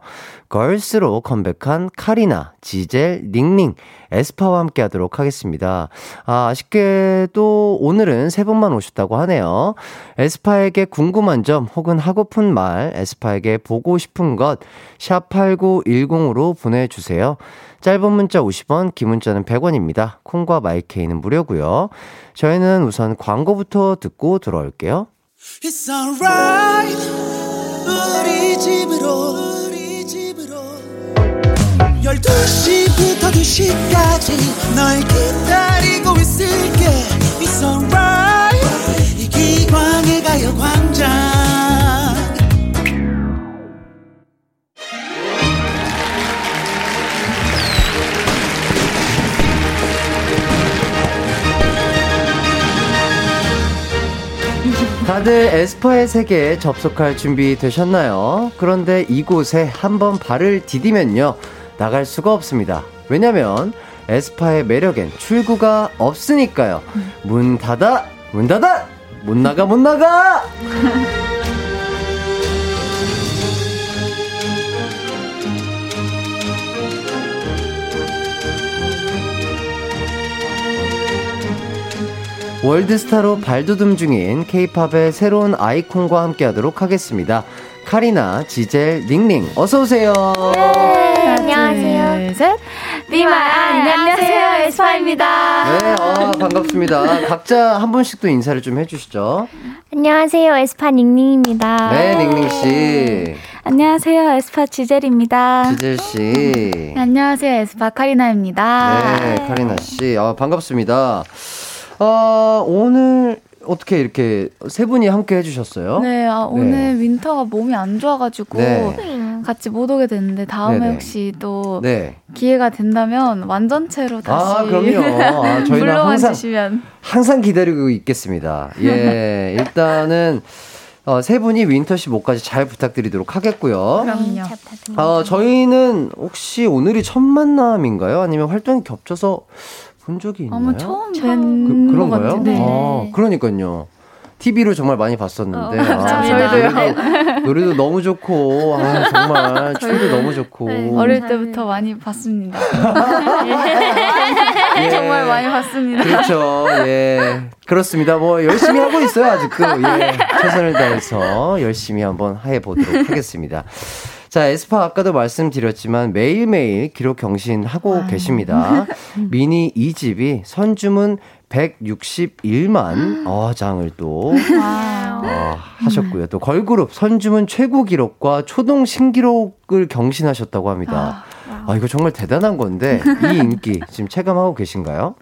걸스로 컴백한 카리나, 지젤, 닝닝, 에스파와 함께 하도록 하겠습니다. 아, 아쉽게도 오늘은 세 분만 오셨다고 하네요. 에스파에게 궁금한 점 혹은 하고픈 말, 에스파에게 보고 싶은 것, 샵8910으로 보내주세요. 짧은 문자 50원, 긴 문자는 100원입니다. 콩과 마이케이는 무료고요. 저희는 우선 광고부터 듣고 돌아올게요. 집으로. 12시부터 2시까지 널 기다리고 있을게. It's alright. 이 기광의 가요광장. 다들 에스퍼의 세계에 접속할 준비 되셨나요? 그런데 이곳에 한번 발을 디디면요. 나갈 수가 없습니다. 왜냐면 에스파의 매력엔 출구가 없으니까요. 문 닫아! 문 닫아! 못 나가 못 나가! 월드스타로 발돋움 중인 케이팝의 새로운 아이콘과 함께 하도록 하겠습니다. 카리나, 지젤, 닝닝, 어서오세요. 네, 안녕하세요. 둘, 셋. 비마, 안녕하세요. 에스파입니다. 네, 어, 반갑습니다. 각자 한 분씩 또 인사를 좀 해주시죠. 안녕하세요. 에스파 닝닝입니다. 네, 닝닝씨. 안녕하세요. 에스파 지젤입니다. 지젤씨. 네, 안녕하세요. 에스파 카리나입니다. 네, 카리나씨. 어, 반갑습니다. 어, 오늘 어떻게 이렇게 세 분이 함께 해주셨어요? 네, 아, 오늘 네. 윈터가 몸이 안 좋아가지고 네. 같이 못 오게 됐는데 다음에 네네. 혹시 또 네. 기회가 된다면 완전체로 아, 다시 아, 그럼요. 아, 저희는 항상 주시면. 항상 기다리고 있겠습니다. 예, 일단은 어, 세 분이 윈터 씨 몫까지 잘 부탁드리도록 하겠고요. 그럼요. 어, 저희는 혹시 오늘이 첫 만남인가요? 아니면 활동이 겹쳐서 본 적이 있나요? 아마 처음 뵌 그, 런 거요 네. 아, 그러니까요. TV로 정말 많이 봤었는데 어, 아, 저희도요. 노래도, 노래도, 너무 좋고 아, 정말 춤도 너무 좋고 네, 어릴 때부터 많이 봤습니다. 예. 정말 많이 봤습니다. 그렇죠. 예. 그렇습니다. 뭐 열심히 하고 있어요 아직도. 예. 최선을 다해서 열심히 한번 해 보도록 하겠습니다. 자, 에스파 아까도 말씀드렸지만 매일매일 기록 경신하고 와 계십니다. 미니 2집이 선주문 161만 어, 장을 또 어, 하셨고요. 또 걸그룹 선주문 최고 기록과 초동 신기록을 경신하셨다고 합니다. 아, 아 이거 정말 대단한 건데 이 인기 지금 체감하고 계신가요?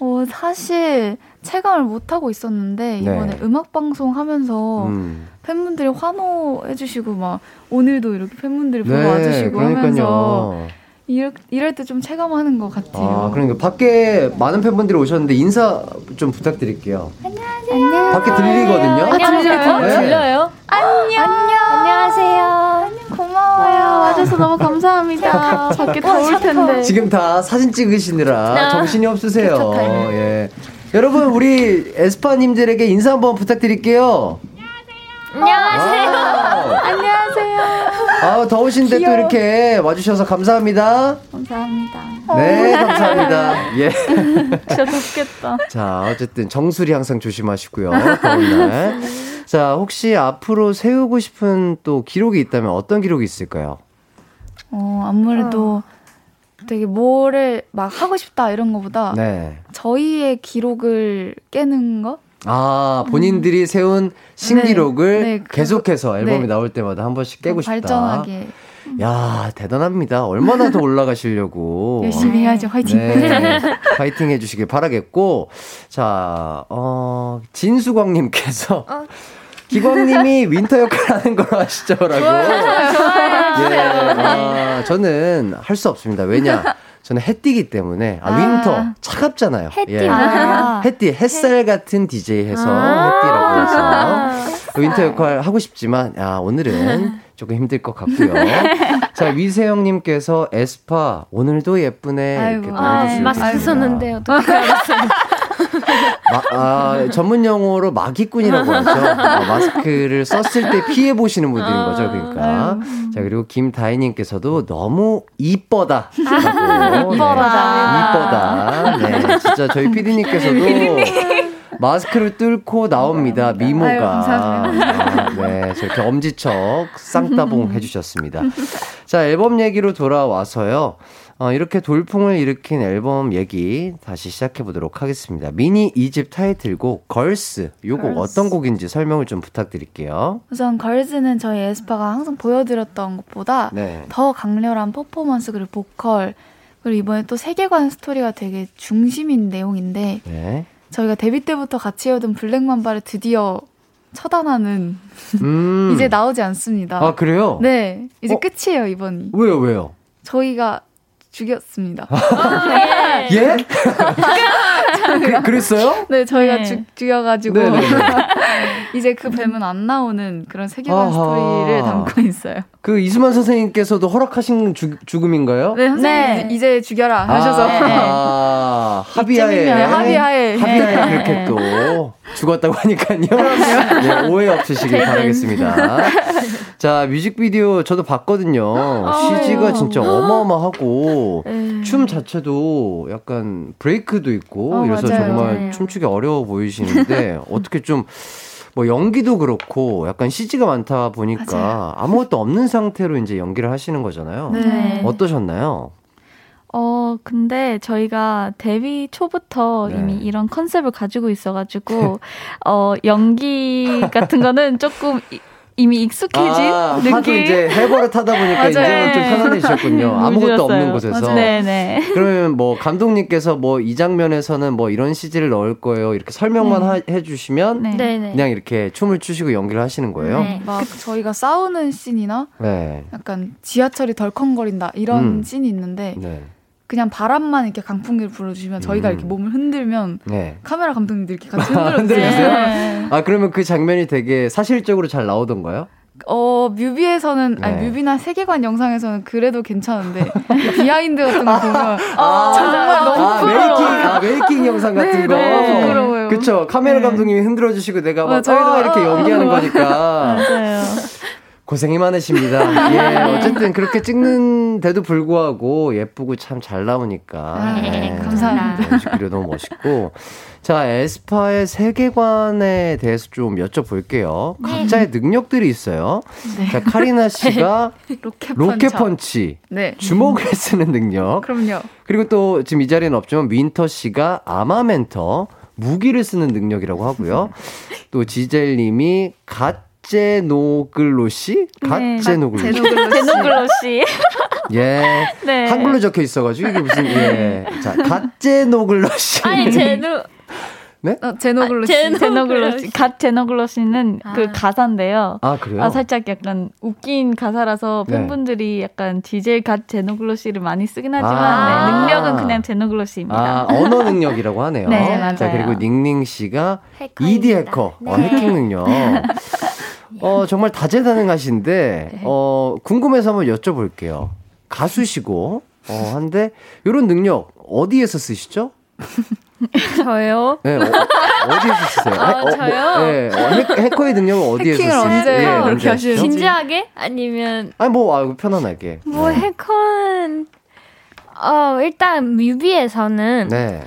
어, 사실 체감을 못 하고 있었는데 이번에 네. 음악 방송 하면서 음. 팬분들이 환호해 주시고 막 오늘도 이렇게 팬분들이 보러 네, 와 주시고 그러니까요. 하면서 이럴, 이럴 때 좀 체감하는 것 같아요. 아, 그러니까 밖에 많은 팬분들이 오셨는데 인사 좀 부탁드릴게요. 안녕하세요. 밖에 들리거든요. 아, 들려요? 네. 들려요? 안녕. 안녕하세요. 고마워요. 와줘서 너무 감사합니다. 밖에 더울 텐데. 지금 다 사진 찍으시느라 아, 정신이 없으세요. 예. 여러분 우리 에스파님들에게 인사 한번 부탁드릴게요. 안녕하세요. 안녕하세요. 아, 더우신데 귀여워. 또 이렇게 와주셔서 감사합니다. 감사합니다. 네, 감사합니다. 예. 진짜 덥겠다. 자, 어쨌든 정수리 항상 조심하시고요. 더운 날. 자, 혹시 앞으로 세우고 싶은 또 기록이 있다면 어떤 기록이 있을까요? 어, 아무래도 어. 되게 뭐를 막 하고 싶다 이런 거보다 네. 저희의 기록을 깨는 거? 아, 본인들이 음. 세운 신기록을 네, 네, 계속해서 앨범이 네. 나올 때마다 한 번씩 깨고 싶다. 발전하게. 야, 대단합니다. 얼마나 더 올라가시려고. 열심히 해야죠. 화이팅. 네, 화이팅 해주시길 바라겠고. 자, 어, 진수광님께서. 어. 기광님이 윈터 역할 하는 걸 아시죠라고. 좋아요, 좋아요. 예, 아, 저는 할 수 없습니다. 왜냐? 저는 해띠기 때문에 아, 아 윈터 차갑잖아요. 해띠 예. 아. 해띠 햇살 같은 DJ 해서 아~ 해띠라고 해서 윈터 역할 하고 싶지만 야 오늘은 조금 힘들 것 같고요. 자, 위세영님께서 에스파, 오늘도 예쁘네. 아이고, 이렇게 아, 마스크 썼는데 어떻게 알았어요? 마, 아, 전문 용어로 마기꾼이라고 하죠. 아, 마스크를 썼을 때 피해 보시는 분들인 아, 거죠. 그러니까. 아유. 자 그리고 김다희님께서도 너무 이뻐다. 이뻐다. 네, 이뻐다. 네, 진짜 저희 피디님께서도 마스크를 뚫고 나옵니다. 미모가. 아, 네, 저렇게 엄지척 쌍따봉 해주셨습니다. 자, 앨범 얘기로 돌아와서요. 어, 이렇게 돌풍을 일으킨 앨범 얘기 다시 시작해 보도록 하겠습니다. 미니 2집 타이틀곡 걸스. 요곡 걸스. 어떤 곡인지 설명을 좀 부탁드릴게요. 우선 걸스는 저희 에스파가 항상 보여드렸던 것보다 네. 더 강렬한 퍼포먼스 그리고 보컬 그리고 이번에 또 세계관 스토리가 되게 중심인 내용인데 네. 저희가 데뷔 때부터 같이 해오던 블랙맘바를 드디어 처단하는 음. 이제 나오지 않습니다. 아 그래요? 네 이제 어? 끝이에요 이번이. 왜요 왜요? 저희가 죽였습니다. 아, 예? 예? 그, 랬어요 네, 저희가 네. 죽, 죽여가지고 이제 그 뱀은 안 나오는 그런 세계관 스토리를 담고 있어요. 그 이수만 선생님께서도 허락하신 주, 죽음인가요? 네, 선생님 네. 이제 죽여라 하셔서 아, 합의하에 합의하에 합의하에 그렇게 또 죽었다고 하니까요. 네, 오해 없으시길 바라겠습니다. 자, 뮤직비디오 저도 봤거든요. CG가 진짜 어마어마하고 네. 춤 자체도 약간 브레이크도 있고 어, 이래서 맞아요. 정말. 춤추기 어려워 보이시는데 어떻게 좀뭐 연기도 그렇고 약간 CG가 많다 보니까 맞아요. 아무것도 없는 상태로 이제 연기를 하시는 거잖아요. 네. 어떠셨나요? 어, 근데 저희가 데뷔 초부터 네. 이미 이런 컨셉을 가지고 있어가지고, 어, 연기 같은 거는 조금 이미 익숙해진 아, 느낌. 하도 이제 해버릇 하다 보니까 이제는 좀 편안해지셨군요. 아무것도 없는 곳에서. 네네. 그러면 뭐 감독님께서 뭐 이 장면에서는 뭐 이런 CG를 넣을 거예요. 이렇게 설명만 네. 하, 해주시면 네. 그냥 이렇게 춤을 추시고 연기를 하시는 거예요. 네. 막 저희가 싸우는 씬이나 네. 약간 지하철이 덜컹거린다 이런 음. 씬이 있는데 네. 그냥 바람만 이렇게 강풍기를 불어주시면 저희가 음. 이렇게 몸을 흔들면 네. 카메라 감독님들 이렇게 같이 흔들어주세요. 네. 아 그러면 그 장면이 되게 사실적으로 잘 나오던가요? 어 뮤비에서는 네. 아니 뮤비나 세계관 영상에서는 그래도 괜찮은데 behind 같은 거 보면 아, 정말 너무 아, making 아 making 영상 같은 네, 거 네, 부끄러워요. 그쵸 카메라 네. 감독님이 흔들어 주시고 내가 막 아, 이렇게 연기하는 거니까 맞아요. 고생이 많으십니다. 예, 어쨌든 그렇게 찍는데도 불구하고 예쁘고 참 잘 나오니까. 아, 네, 네, 감사합니다. 뮤직비디오 너무 멋있고. 자, 에스파의 세계관에 대해서 좀 여쭤볼게요. 네. 각자의 능력들이 있어요. 네. 자, 카리나 씨가 로켓, 로켓 펀치. 네. 주먹을 쓰는 능력. 그럼요. 그리고 또 지금 이 자리에는 없지만 윈터 씨가 armamenter. 무기를 쓰는 능력이라고 하고요. 또 지젤님이 god god xenoglossy? god xenoglossy. xenoglossy. 예. 네. 한글로 적혀 있어가지고 이게 무슨 예. 자, god xenoglossy. 아니 xeno. 네? 어, 제노글로시. 아, 제노글로시. 갓 제노글로시는 아. 그 가사인데요. 아, 그래요? 아, 살짝 약간 웃긴 가사라서 네. 팬분들이 약간 디젤 갓 제노글로시를 많이 쓰긴 하지만 아. 네, 능력은 그냥 제노글로시입니다. 아, 언어 능력이라고 하네요. 네, 맞아요. 자, 그리고 닝닝 씨가 ED 해커. 네. 어, 해킹 능력. 어, 정말 다재다능하신데, 네. 어, 궁금해서 한번 여쭤볼게요. 가수시고, 어, 한데, 요런 능력, 어디에서 쓰시죠? 저요? 네, 어, 디에서 쓰세요? 아, 어, 저요? 뭐, 네, 어, 해, 커의 능력은 어디에서 쓰세요? 언제 네, 그렇게 하시죠? 진지하게? 아니면. 아니, 뭐, 아, 편안하게. 뭐, 네. 해커는, 어, 일단 뮤비에서는. 네.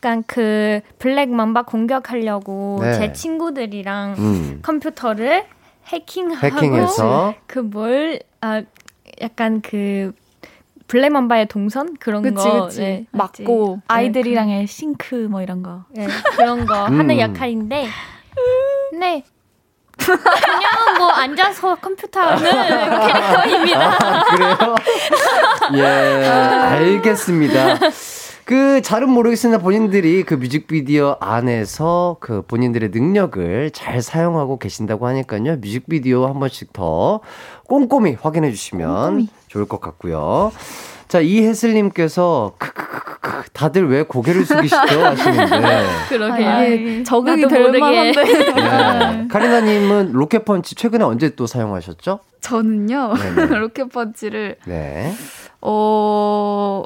약간 그 블랙 맘바 공격하려고 네. 제 친구들이랑 음. 컴퓨터를 해킹하고 해킹해서 그뭘 아 약간 그 블랙 맘바의 동선 그런 그치, 거 그치. 네, 맞고 네, 아이들이랑의 그, 싱크 뭐 이런 거 네, 그런 거 음. 하는 역할인데 네 그냥 뭐 앉아서 컴퓨터 하는 캐릭터입니다. 아, 그래요? 예, 알겠습니다. 그 잘은 모르겠으나 본인들이 그 뮤직비디오 안에서 그 본인들의 능력을 잘 사용하고 계신다고 하니까요. 뮤직비디오 한 번씩 더 꼼꼼히 확인해 주시면 꼼꼼히. 좋을 것 같고요. 자, 이혜슬님께서 크크크크 다들 왜 고개를 숙이시죠 하시는데. 그러게요. 아, 예, 적응이 될 만한데. 네. 카리나님은 로켓펀치 최근에 언제 또 사용하셨죠? 저는요, 로켓펀치를, 네. 어,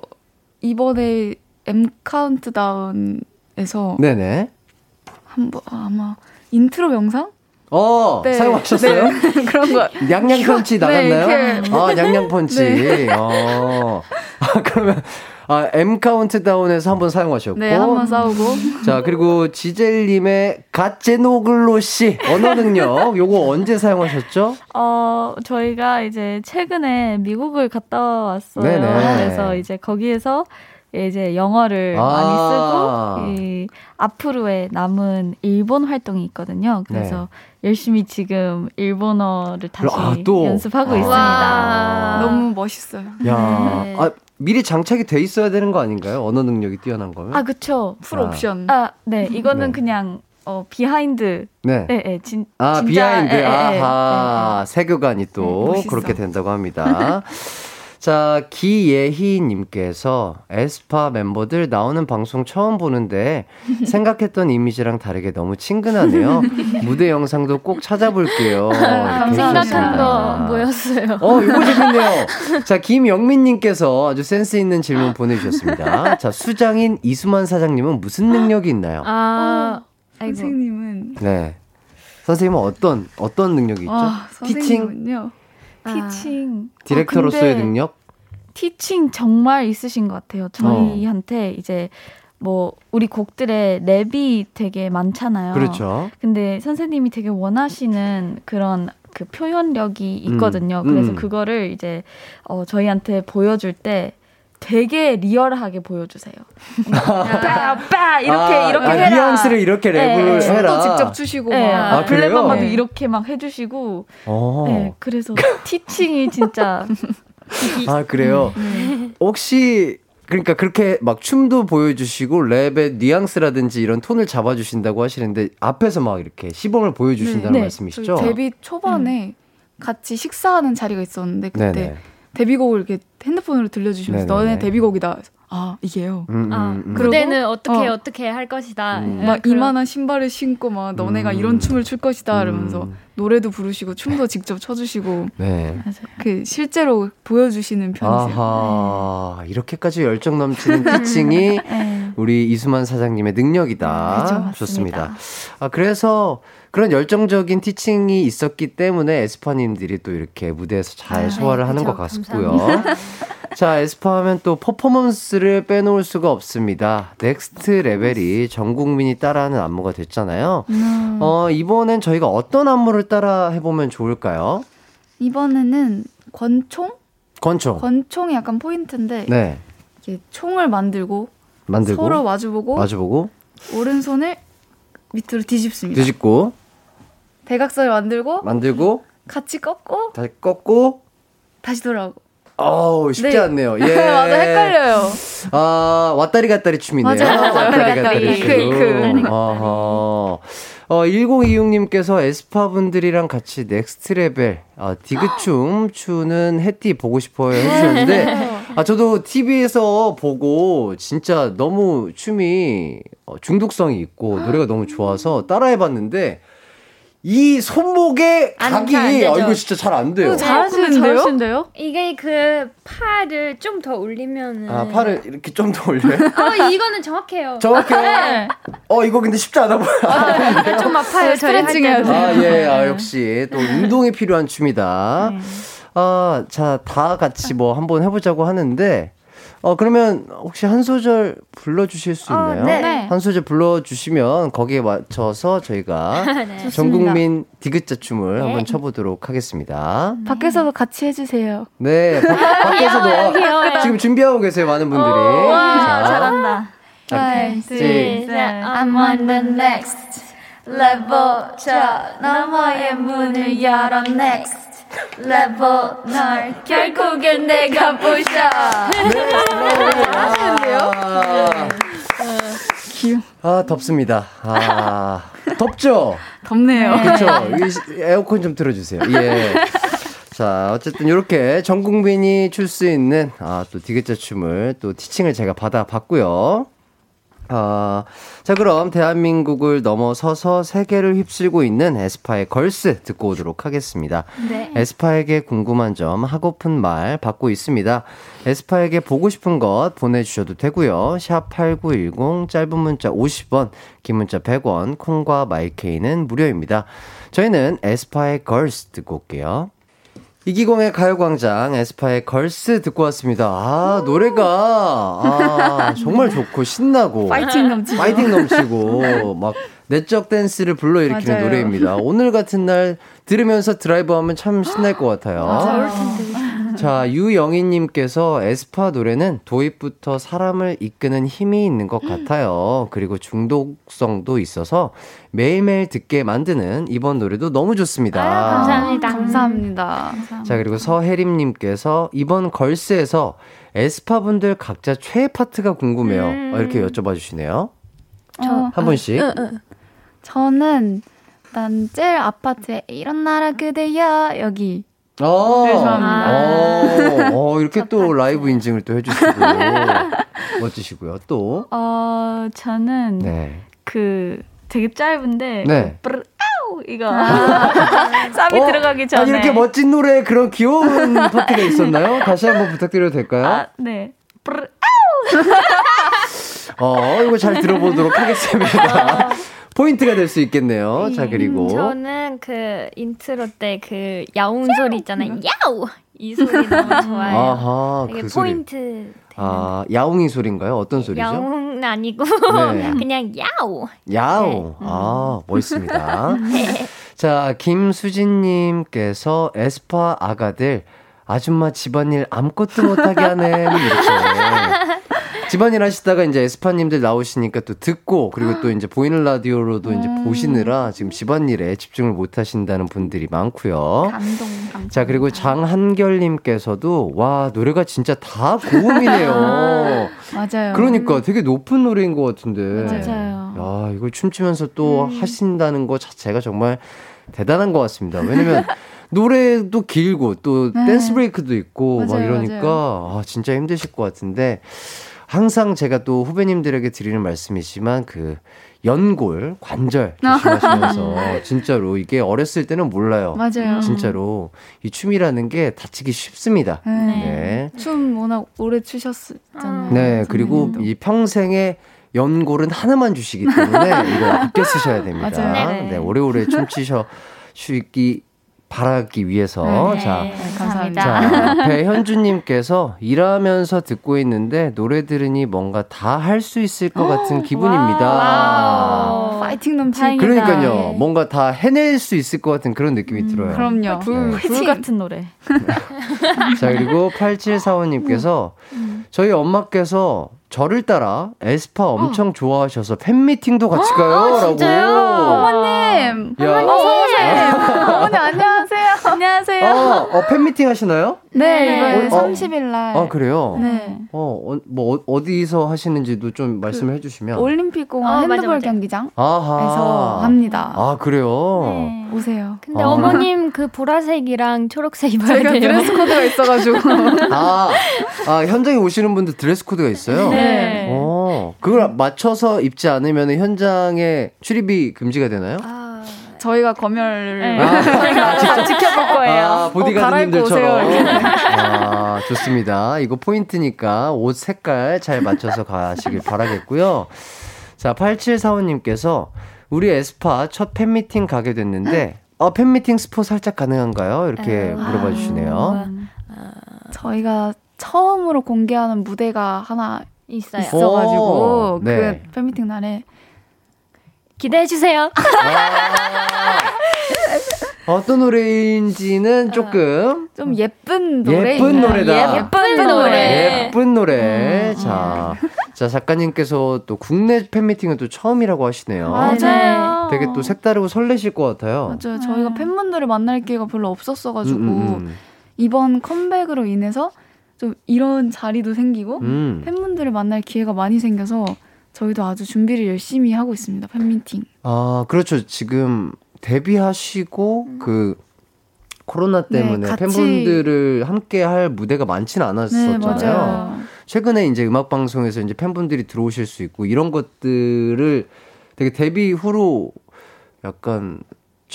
이번에 M 카운트다운에서. 네네. 한번, 아마, 인트로 영상? 어, 네. 사용하셨어요? 네. 그런 거. 냥냥펀치 나갔나요? 네, 아, 냥냥펀치. 네. 어. 아, 그러면 아, M 카운트다운에서 한번 사용하셨고. 네, 한번 싸우고. 자, 그리고 지젤 님의 god xenoglossy 언어 능력. 요거 언제 사용하셨죠? 어, 저희가 이제 최근에 미국을 갔다 왔어요. 네네. 그래서 이제 거기에서 이제 영어를 아~ 많이 쓰고 이 앞으로의 남은 일본 활동이 있거든요. 그래서 네. 열심히 지금 일본어를 다시 아, 연습하고 아~ 있습니다. 너무 멋있어요. 야, 네. 아, 미리 장착이 돼 있어야 되는 거 아닌가요? 언어 능력이 뛰어난 거면? 아, 그쵸. full 아. 옵션. 아, 네. 이거는 네. 그냥 어, behind. 네. 네, 네 진, 아, 진짜, behind. 에, 에, 아하. 에, 세계관이 또 네, 그렇게 된다고 합니다. 자, 기예희님께서 에스파 멤버들 나오는 방송 처음 보는데 생각했던 이미지랑 다르게 너무 친근하네요. 무대 영상도 꼭 찾아볼게요. 아, 생각한 거 뭐였어요? 어, 이거 재밌네요. 자, 김영민님께서 아주 센스 있는 질문 보내주셨습니다. 자, 수장인 이수만 사장님은 무슨 능력이 있나요? 아, 어, 선생님은. 네. 선생님은 어떤, 어떤 능력이 있죠? 아, 티칭? 아. 티칭. 디렉터로서의 어, 능력? 티칭 정말 있으신 것 같아요. 저희한테 어. 이제 뭐 우리 곡들의 랩이 되게 많잖아요. 그렇죠. 근데 선생님이 되게 원하시는 그런 그 표현력이 있거든요. 음. 그래서 음. 그거를 이제 어 저희한테 보여줄 때 되게 리얼하게 보여주세요. 빠빠 이렇게 아, 이렇게 아, 해라. 뉘앙스를 이렇게 랩을 네, 해라. 직접 추시고 네. 막 아, 플랫만 봐도 이렇게 막 해주시고. 어. 네, 그래서 티칭이 진짜. 아 그래요. 네. 혹시 그러니까 그렇게 막 춤도 보여주시고 랩의 뉘앙스라든지 이런 톤을 잡아주신다고 하시는데 앞에서 막 이렇게 시범을 보여주신다는 네. 말씀이시죠? 데뷔 초반에 음. 같이 식사하는 자리가 있었는데 그때 네네. 데뷔곡을 이렇게 핸드폰으로 들려주시면서 네네네. 너네 데뷔곡이다. 아 이게요. 음, 음, 아, 음. 그대는 어떻게 어. 떻게 할 것이다. 음. 막 그런. 이만한 신발을 신고 막 너네가 음. 이런 춤을 출 것이다. 이러면서 음. 노래도 부르시고 춤도 직접 춰주시고. 네. 그 실제로 보여주시는 편이세요. 아하 네. 이렇게까지 열정 넘치는 teaching이 네. 우리 이수만 사장님의 능력이다. 그렇죠, 좋습니다. 아 그래서 그런 열정적인 teaching이 있었기 때문에 에스파님들이 또 이렇게 무대에서 잘 아, 소화를 네, 하는 그쵸, 것 같고요. 자, 에스파 하면 또 퍼포먼스를 빼놓을 수가 없습니다. Next Level이 전 국민이 따라하는 안무가 됐잖아요. 음. 어, 이번엔 저희가 어떤 안무를 따라 해보면 좋을까요? 이번에는 권총? 권총. 권총이 약간 포인트인데. 네. 이게 총을 만들고, 만들고 서로 마주보고 마주보고 오른손을 밑으로 뒤집습니다. 뒤집고 대각선을 만들고 만들고 같이 꺾고 다시 꺾고 다시 돌아오고. 어우 쉽지 네. 않네요. 예. 맞아 헷갈려요. 아 왔다리 갔다리 춤이네요. 맞아, 왔다리 갔다리 춤. 그, 그. 어허. 어, 1026님께서 에스파 분들이랑 같이 Next Level, 아, 디귿춤 추는 해띠 보고 싶어요 해주셨는데, 아, 저도 TV에서 보고 진짜 너무 춤이 어, 중독성이 있고 노래가 너무 좋아서 따라해봤는데, 이 손목의 각이 아 이거 진짜 잘 안 돼요. 잘하시는데요? 이게 그 팔을 좀 더 올리면은 아 팔을 이렇게 좀 더 올려요? 어 이거는 정확해요. 정확해요. 네. 어 이거 근데 쉽지 않아 보여. 아, 좀 아파요. 스트레칭 해야 돼. 아 예, 아 역시 또 운동에 필요한 춤이다. 네. 아자 다 같이 뭐 한번 해보자고 하는데 어, 그러면 혹시 한 소절 불러주실 수 어, 있나요? 어, 네. 한 소절 불러주시면 거기에 맞춰서 저희가 네. 전국민 디귿자 춤을 네. 한번 춰보도록 하겠습니다. 밖에서도 같이 해주세요. 네, 바, 밖에서도 어, 지금 준비하고 계세요, 많은 분들이. 오, 와, 잘한다. Five, three, I'm on the next level. 저 너머의 문을 열어 next. 레버 널 결국엔 내가 부셔. 네, 하시는데요? 네. 아 덥습니다. 아 덥죠? 덥네요. 그렇죠. 에어컨 좀 틀어주세요. 예. 자, 어쨌든 이렇게 전 국민이 출 수 있는 아, 또 디귿자 춤을 또 티칭을 제가 받아 봤고요. 어, 자, 그럼 대한민국을 넘어서서 세계를 휩쓸고 있는 에스파의 걸스 듣고 오도록 하겠습니다. 네. 에스파에게 궁금한 점, 하고픈 말 받고 있습니다. 에스파에게 보고 싶은 것 보내주셔도 되고요. 샵 8910, 짧은 문자 50원, 긴 문자 100원, 콩과 마이K는 무료입니다. 저희는 에스파의 Girls 듣고 올게요. 이기광의 가요광장 에스파의 Girls 듣고 왔습니다. 아, 노래가, 아, 정말 좋고, 신나고. 파이팅 넘치고. 파이팅 넘치고, 막, 내적 댄스를 불러일으키는 맞아요. 노래입니다. 오늘 같은 날 들으면서 드라이브 하면 참 신날 것 같아요. 자, 유영희님께서 에스파 노래는 도입부터 사람을 이끄는 힘이 있는 것 같아요. 그리고 중독성도 있어서 매일매일 듣게 만드는 이번 노래도 너무 좋습니다. 아유, 감사합니다. 감사합니다. 자, 그리고 서혜림님께서 이번 걸스에서 에스파 분들 각자 최애 파트가 궁금해요. 음. 이렇게 여쭤봐 주시네요. 어, 한 분씩. 어, 어, 저는 난 제일 아파트에 이런 나라 그대야 여기 어, 좋아합니다. 어, 어, 이렇게 또 라이브 인증을 또 해주시고 멋지시고요. 또 어, 저는 네. 그 되게 짧은데 네. 그 아우 이거 아. 쌈이 어? 들어가기 전에 아, 이렇게 멋진 노래 그런 귀여운 파트가 있었나요? 다시 한번 부탁드려도 될까요? 아, 네. 어, 이거 잘 들어보도록 하겠습니다. 포인트가 될 수 있겠네요. 자, 그리고. 저는 그 인트로 때 그 야옹 소리 있잖아요. 야우! 이 소리 너무 좋아요. 아하, 그 포인트. 아, 야옹이 소리인가요? 어떤 소리죠? 야옹 아니고 네. 그냥 야오. 야오. 네. 아, 멋있습니다. 네. 자, 김수진 님께서 에스파 아가들 아줌마 집안일 아무것도 못하게 하네. 이렇게. 집안일 하시다가 이제 에스파님들 나오시니까 또 듣고 그리고 또 이제 보이는 라디오로도 이제 음. 보시느라 지금 집안일에 집중을 못 하신다는 분들이 많고요. 감동, 감동. 자, 그리고 장한결님께서도 와, 노래가 진짜 다 고음이네요. 맞아요. 그러니까 되게 높은 노래인 것 같은데. 맞아요. 야, 이걸 춤추면서 또 음. 하신다는 것 자체가 정말 대단한 것 같습니다. 왜냐면 노래도 길고 또 네. 댄스 브레이크도 있고 맞아요, 막 이러니까 아, 진짜 힘드실 것 같은데 항상 제가 또 후배님들에게 드리는 말씀이지만 그 연골, 관절 조심하시면서 진짜로 이게 어렸을 때는 몰라요. 맞아요. 진짜로 이 춤이라는 게 다치기 쉽습니다. 네. 네. 춤 워낙 오래 추셨잖아요. 네, 그리고 이 평생에 연골은 하나만 주시기 때문에 이거 아껴 쓰셔야 됩니다. 맞아요. 네, 오래오래 춤추셔 주기 바라기 위해서. 네, 자, 네, 감사합니다. 자, 배현주님께서 일하면서 듣고 있는데 노래 들으니 뭔가 다 할 수 있을 것 같은 기분입니다. 와우. 파이팅 넘치는 그러니까요. 뭔가 다 해낼 수 있을 것 같은 그런 느낌이 음, 들어요. 그럼요. 불, 네. 불 같은 노래. 자, 그리고 8745님께서 음. 저희 엄마께서 저를 따라 에스파 엄청 어. 좋아하셔서 팬미팅도 같이 아, 가요. 아, 라고. 어머님. 야. 어머님. 어머니 안녕하세요. 안녕하세요. 어, 어 팬미팅 하시나요? 네, 이번 어, 30일 날. 아, 그래요? 네. 어, 어뭐 어, 어디서 하시는지도 좀 말씀해 그 주시면. 올림픽 공원 어, 핸드볼 경기장에서 합니다. 아, 그래요? 네. 오세요. 근데 어. 머님 그 보라색이랑 초록색 입어야 돼요. 드레스 코드가 있어 가지고. 아, 아, 현장에 오시는 분들 드레스 코드가 있어요? 네. 어. 그걸 맞춰서 입지 않으면 현장에 출입이 금지가 되나요? 아. 저희가 검열을 네. 아, 지켜볼 거예요. 아, 보디가드님들처럼. 아, 좋습니다. 이거 포인트니까 옷 색깔 잘 맞춰서 가시길 바라겠고요. 자, 8745님께서 우리 에스파 첫 팬미팅 가게 됐는데, 어, 팬미팅 스포 살짝 가능한가요? 이렇게 물어봐 주시네요. 아, 저희가 처음으로 공개하는 무대가 하나 있어요. 있어가지고, 그 네. 팬미팅 날에 기대해 주세요. 어떤 노래인지는 조금 좀 예쁜 노래 예쁜 노래다. 예쁜 노래. 예쁜 노래. 음. 자, 자 작가님께서 또 국내 팬미팅은 또 처음이라고 하시네요. 맞아요. 되게 또 색다르고 설레실 것 같아요. 맞아요. 저희가 음. 팬분들을 만날 기회가 별로 없었어가지고 음, 음, 음, 이번 컴백으로 인해서 좀 이런 자리도 생기고 음. 팬분들을 만날 기회가 많이 생겨서 저희도 아주 준비를 열심히 하고 있습니다. 팬미팅. 아, 그렇죠. 지금 데뷔하시고 음. 그 코로나 네, 때문에 네, 팬분들을 함께 할 무대가 많지는 않았었잖아요. 네, 최근에 이제 음악 방송에서 이제 팬분들이 들어오실 수 있고 이런 것들을 되게 데뷔 후로 약간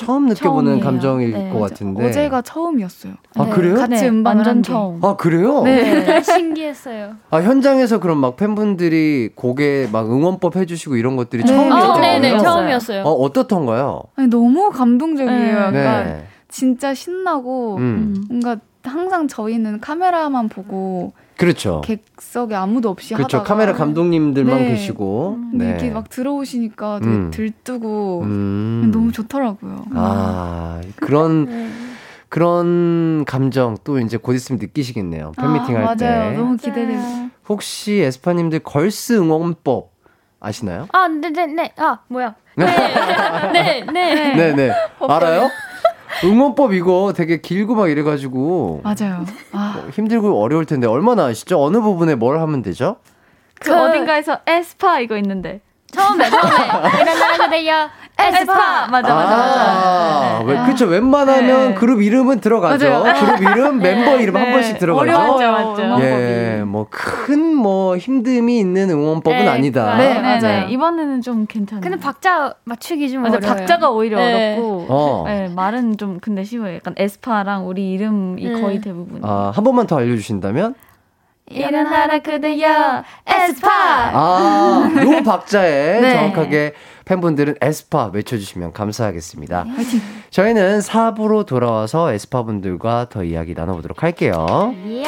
처음 느껴보는 처음이에요. 감정일 네, 것 같은데 어제가 처음이었어요. 아 네, 그래요? 같이 네, 음반 완전 처음. 아 그래요? 네. 네, 신기했어요. 아 현장에서 그럼 막 팬분들이 곡에 막 응원법 해주시고 이런 것들이 네. 처음이었어요. 어, 네네 처음이었어요. 어 어떻던가요? 아니 너무 감동적이에요. 네. 약간 진짜 신나고 음. 뭔가 항상 저희는 카메라만 보고 그렇죠. 객석에 아무도 없이 그렇죠. 하다가 카메라 감독님들만 네. 계시고 음, 네. 이렇게 막 들어오시니까 되게 음. 들뜨고 음. 너무 좋더라고요. 아 그런 네. 그런 감정 또 이제 곧 있으면 느끼시겠네요. 팬미팅 아, 할 때. 맞아요. 너무 기대돼요. 혹시 에스파님들 걸스 응원법 아시나요? 아, 네, 네, 네. 아, 뭐야? 네, 네, 네. 네, 네. 알아요? 응원법 이거 되게 길고 막 이래가지고 맞아요. 아. 힘들고 어려울 텐데 얼마나 아시죠? 어느 부분에 뭘 하면 되죠? 그, 그 어딘가에서 에스파 이거 있는데 처음에 처음에 이런 나라가 돼요. 에스파 맞아 맞아 맞아. 네. 그쵸 웬만하면 네. 그룹 이름은 들어가죠. 맞아요. 그룹 이름 네. 멤버 이름 한 네. 번씩 들어가죠. 어려워죠 맞죠. 예, 뭐큰뭐 힘듦이 있는 응원법은 네. 아니다. 네, 맞아요. 이번에는 좀 괜찮아요. 근데 박자 맞추기 좀 맞아, 어려워요. 박자가 오히려 어렵고 어. 네, 말은 좀 근데 쉬워요. 약간 에스파랑 우리 이름이 음. 거의 대부분. 아, 한 번만 더 알려주신다면? 일어나라 그대여 에스파 아, 요 박자에 네. 정확하게 팬분들은 에스파 외쳐주시면 감사하겠습니다. 네. 저희는 4부로 돌아와서 에스파 분들과 더 이야기 나눠보도록 할게요. 예.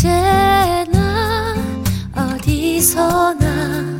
언제나 어디서나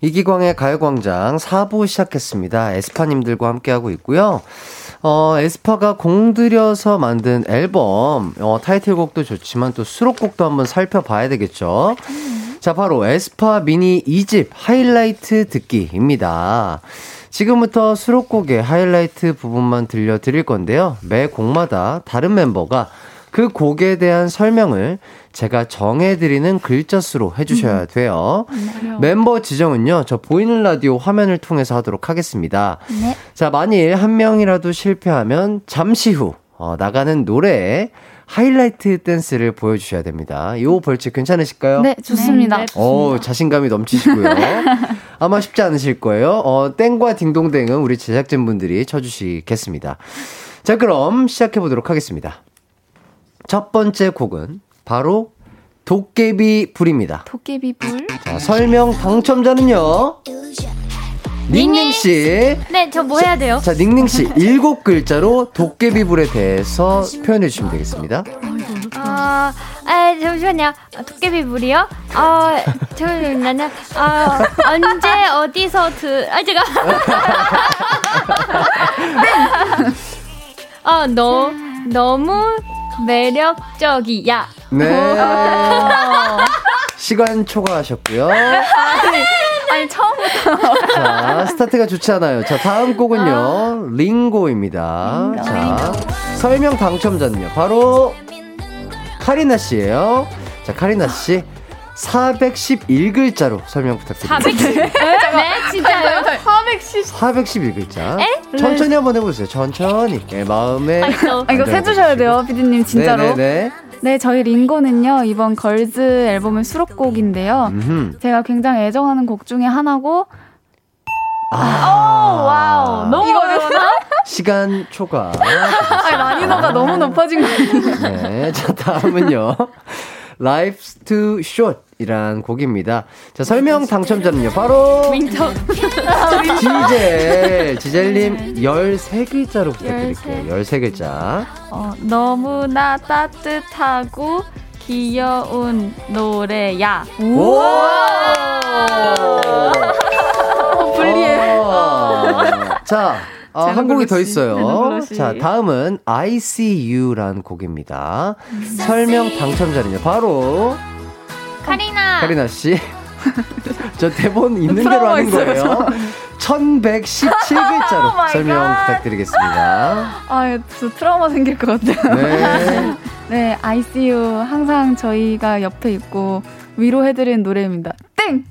이기광의 가요광장 4부 시작했습니다. 에스파님들과 함께하고 있고요. 어, 에스파가 공들여서 만든 앨범, 어, 타이틀곡도 좋지만 또 수록곡도 한번 살펴봐야 되겠죠. 자, 바로 에스파 미니 2집 하이라이트 듣기입니다. 지금부터 수록곡의 하이라이트 부분만 들려드릴 건데요. 매 곡마다 다른 멤버가 그 곡에 대한 설명을 제가 정해드리는 글자 수로 해주셔야 음. 돼요. 음, 멤버 지정은요, 저 보이는 라디오 화면을 통해서 하도록 하겠습니다. 네. 자, 만일 한 명이라도 실패하면 잠시 후, 어, 나가는 노래에 하이라이트 댄스를 보여주셔야 됩니다. 요 벌칙 괜찮으실까요? 네, 좋습니다. 네, 어, 자신감이 넘치시고요. 아마 쉽지 않으실 거예요. 어, 땡과 딩동댕은 우리 제작진분들이 쳐주시겠습니다. 자, 그럼 시작해보도록 하겠습니다. 첫 번째 곡은 바로 도깨비 불입니다. 도깨비 불? 자, 설명 당첨자는요. 닝닝 씨. 네, 저 뭐 해야 돼요? 자, 닝닝 씨 일곱 글자로 도깨비 불에 대해서 표현해 주시면 되겠습니다. 아, 아 잠시만요. 아, 도깨비 불이요? 아, 잠시만요. 아, 언제 어디서 드? 아, 제가. 아, 너 너무 매력적이야. 네. 시간 초과하셨고요. 아니, 아니, 처음부터. 자, 스타트가 좋지 않아요. 자, 다음 곡은요. 아. 링고입니다. 링고. 자, 설명 당첨자는요. 바로 카리나 씨예요. 자, 카리나 씨. 411글자로 설명 부탁드립니다. 410? 네, 진짜요? 410. 411글자. 에? 천천히 한번 해보세요. 천천히. 네, 마음에. 아, 이거 세주셔야 돼요, 피디님, 진짜로. 네네네. 네, 네. 네, 저희 Lingo는요, 이번 Girls 앨범의 수록곡인데요. 음흠. 제가 굉장히 애정하는 곡 중에 하나고, 아, 오, 와우. 너무 어려나 시간 초과. 아, 라니너가 너무 높아진 거 같아요. 네, 자, 다음은요. Life's Too Short 이란 곡입니다. 자, 설명 당첨자는요, 바로. 윈터. 지젤. 지젤님 13글자로 부탁드릴게요. 13글자. 어, 너무나 따뜻하고 귀여운 노래야. 오! 불리해. 어. 자, 어, 한 곡이 더 있어요. 자, 다음은 ICU라는 곡입니다. 설명 당첨자는요, 바로 카리나. 카리나 씨. 저 대본 있는 대로 하는 거예요. 1117글자로 설명 부탁드리겠습니다. 아, 저 트라우마 생길 것 같아요. 네. 네, ICU 항상 저희가 옆에 있고 위로해드리는 노래입니다. 땡!